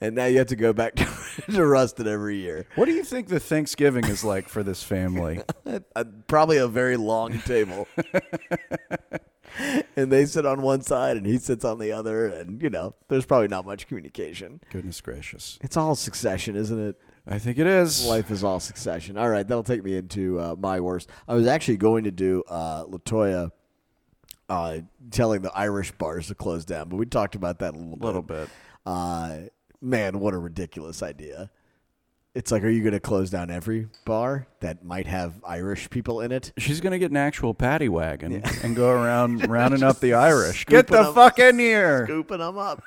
And now you have to go back (laughs) to, to Rusted every year. What do you think the Thanksgiving is like for this family? (laughs) Uh, probably a very long table. (laughs) and they sit on one side and he sits on the other. And, you know, there's probably not much communication. Goodness gracious. It's all succession, isn't it? I think it is. Life is all succession. All right, that'll take me into uh, my worst. I was actually going to do uh, Latoya uh, telling the Irish bars to close down, but we talked about that a little, A little bit. Uh, man, what a ridiculous idea! It's like, are you going to close down every bar that might have Irish people in it? She's gonna get an actual paddy wagon and go around (laughs) rounding up the Irish. Get the them- fuck in here. Scooping them up.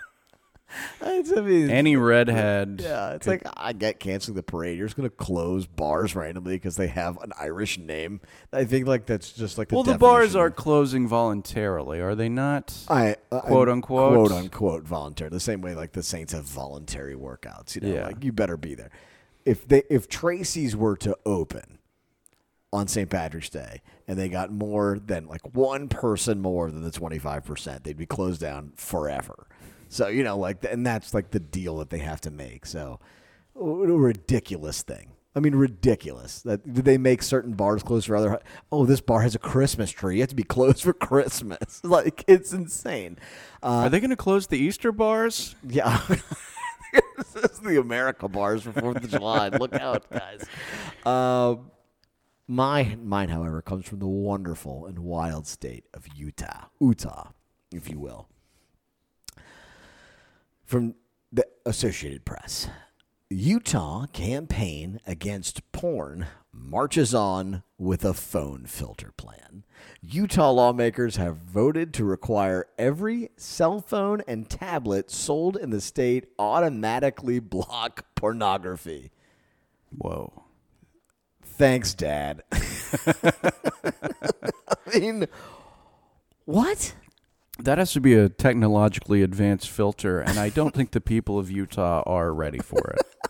It's- I mean, Any redhead. yeah, it's like I get canceling the parade. You're just going to close bars randomly because they have an Irish name. I think like that's just like the Well, the bars are closing voluntarily, are they not? I, uh, Quote, unquote? quote unquote voluntary. The same way like the Saints have voluntary workouts. You know, Yeah. like you better be there. If they if Tracey's were to open on St. Patrick's Day and they got more than like one person more than the twenty five percent, they'd be closed down forever. So you know, like, and that's like the deal that they have to make. So, what a ridiculous thing. I mean, ridiculous. That did they make certain bars close for other? Oh, this bar has a Christmas tree. You have to be (laughs) closed for Christmas. (laughs) Like it's insane. Uh, are they gonna close the Easter bars? yeah. (laughs) this is the America bars for Fourth of July. Look out, guys. Um, My mine, however, comes from the wonderful and wild state of Utah, Utah, if you will. From the Associated Press, Utah campaign against porn marches on with a phone filter plan. Utah lawmakers have voted to require every cell phone and tablet sold in the state automatically block pornography. Whoa. Thanks, Dad. (laughs) I mean, what? That has to be a technologically advanced filter, and I don't think the people of Utah are ready for it. (laughs)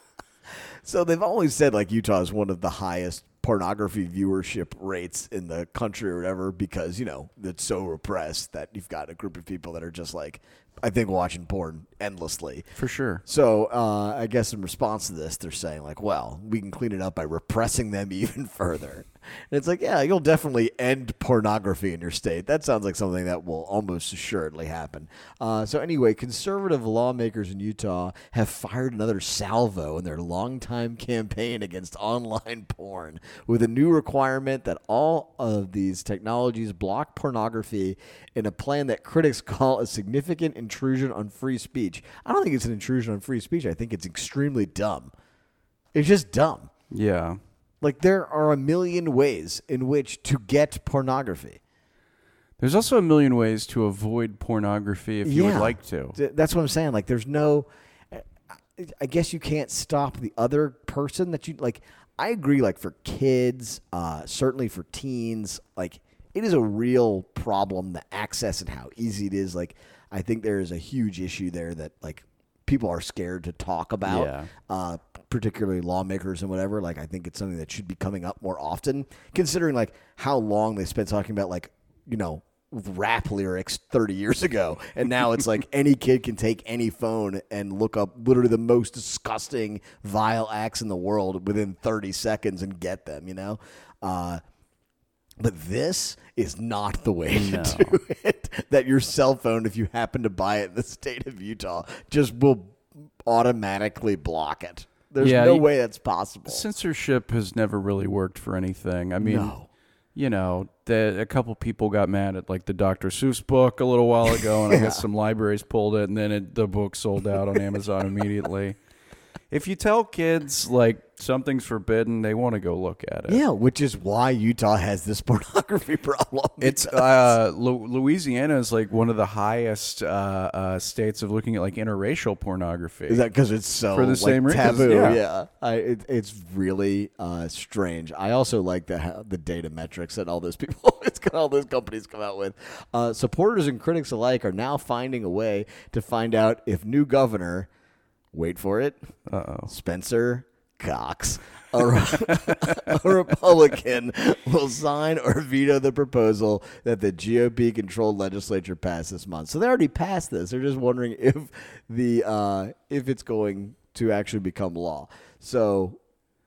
So they've always said like Utah is one of the highest pornography viewership rates in the country or whatever because you know it's so repressed that you've got a group of people that are just like I think watching porn endlessly. For sure. So uh, I guess in response to this, they're saying like, well, we can clean it up by repressing them (laughs) even further. And it's like, yeah, you'll definitely end pornography in your state. That sounds like something that will almost assuredly happen. Uh, so anyway, conservative lawmakers in Utah have fired another salvo in their longtime campaign against online porn with a new requirement that all of these technologies block pornography in a plan that critics (laughs) call a significant intrusion on free speech. I don't think it's an intrusion on free speech. I think it's extremely dumb. It's just dumb. Yeah. Like there are a million ways in which to get pornography. There's also a million ways to avoid pornography if you would like to. That's what I'm saying. Like there's no I guess you can't stop the other person that you like I agree like for kids, uh certainly for teens, like it is a real problem the access and how easy it is. Like I think there is a huge issue there that like people are scared to talk about. Yeah. Uh particularly lawmakers and whatever. Like I think it's something that should be coming up more often, considering like how long they spent talking about like, you know, rap lyrics 30 years ago and now it's like any kid can take any phone and look up literally the most disgusting vile acts in the world within 30 seconds and get them you know uh, but this is not the way No. to do it (laughs) that your cell phone if you happen to buy it in the state of utah just will automatically block it there's Yeah, no you- way that's possible Censorship has never really worked for anything. I mean, No. you know, the, a couple people got mad at like the Dr. Seuss book a little while ago, and I (laughs) guess some libraries pulled it, and then it, the book sold out on Amazon immediately. (laughs) If you tell kids like something's forbidden, they want to go look at it. yeah which is why utah has this (laughs) pornography problem It's uh, Lu- Louisiana is like one of the highest uh, uh, states of looking at like interracial pornography. Is that because it's so For the like, same taboo? yeah. Yeah, I, it, it's really uh, strange. I also like the the data metrics that all those (laughs) people, it's got all those companies come out with. Uh, supporters and critics alike are now finding a way to find out if new governor, wait for it, Uh-oh. Spencer Cox, a, (laughs) a Republican, will sign or veto the proposal that the GOP controlled legislature passed this month. So they already passed this. They're just wondering (laughs) if the uh, if it's going to actually become law. So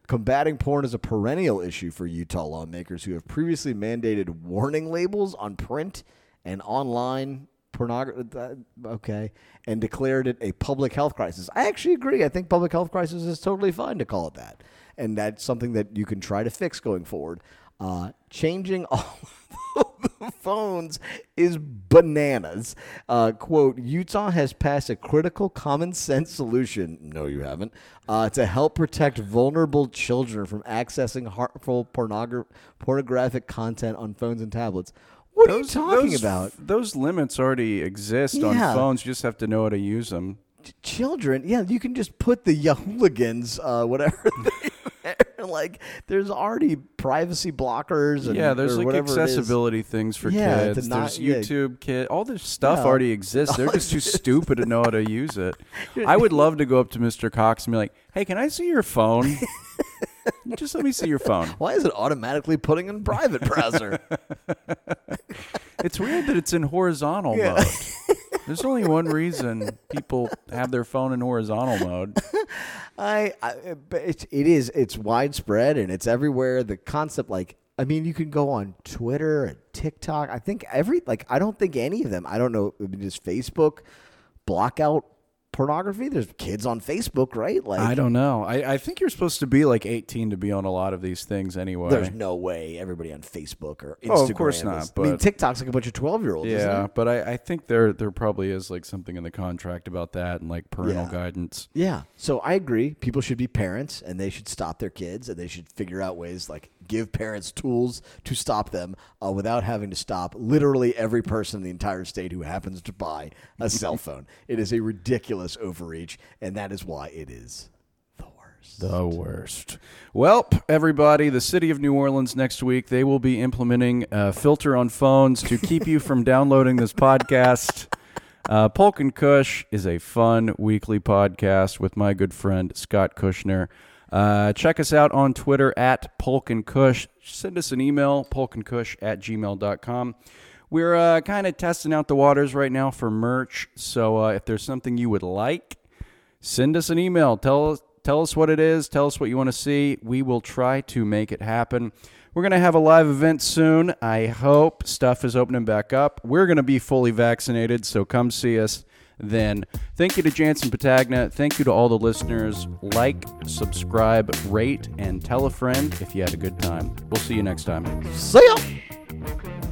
combating porn is a perennial issue for Utah lawmakers who have previously mandated warning labels on print and online pornography okay and declared it a public health crisis. I actually agree. I think public health crisis is totally fine to call it that. And that's something that you can try to fix going forward. Uh, changing (laughs) all the phones is bananas. Uh, quote utah has passed a critical common sense solution no you haven't uh, to help protect vulnerable children from accessing harmful pornogra- pornographic content on phones and tablets what are you talking those- about Those limits already exist on phones. You just have to know how to use them. Children yeah you can just put the (laughs) hooligans uh whatever (laughs) like there's already privacy blockers and Yeah, there's like accessibility things for Yeah, kids. not- there's yeah. YouTube kid. All this stuff Yeah. already exists. They're (laughs) just too stupid to know how to use it. I would love to go up to Mr. Cox and be like, "Hey, can I see your phone? just let me see your phone." why is it automatically putting in private browser It's weird that it's in horizontal Yeah. mode. (laughs) There's only one reason people have their phone in horizontal mode. I, I but it's, it is it's widespread and it's everywhere. The concept, like, I mean, you can go on Twitter and TikTok. I think every like I don't think any of them. I don't know. I mean, does Facebook block out pornography? There's kids on Facebook, right? Like I don't know. I, I think you're supposed to be like 18 to be on a lot of these things anyway. There's no way everybody on Facebook or Instagram. Oh, of course not, is- I mean, TikTok's like a bunch of twelve year olds. yeah, but I, I think there there probably is like something in the contract about that and like parental Yeah. guidance. Yeah. So I agree. People should be parents and they should stop their kids and they should figure out ways like give parents tools to stop them uh, without having to stop literally every person in the entire state who happens to buy a cell (laughs) phone. It is a ridiculous overreach, and that is why it is the worst. The worst. Well, everybody, the city of New Orleans next week, they will be implementing a filter on phones to keep you from downloading this podcast. Uh, Polk and Kush is a fun weekly podcast with my good friend Scott Kushner. Uh, check us out on Twitter at Polk and Kush. Send us an email, polkandkush at gmail.com. We're uh, kind of testing out the waters right now for merch. So uh, if there's something you would like, send us an email. Tell us tell us what it is. Tell us what you want to see. We will try to make it happen. We're going to have a live event soon. I hope stuff is opening back up. We're going to be fully vaccinated, so come see us then. Thank you to Jansen Patagna. Thank you to all the listeners. Like, subscribe, rate, and tell a friend if you had a good time. We'll see you next time. See ya.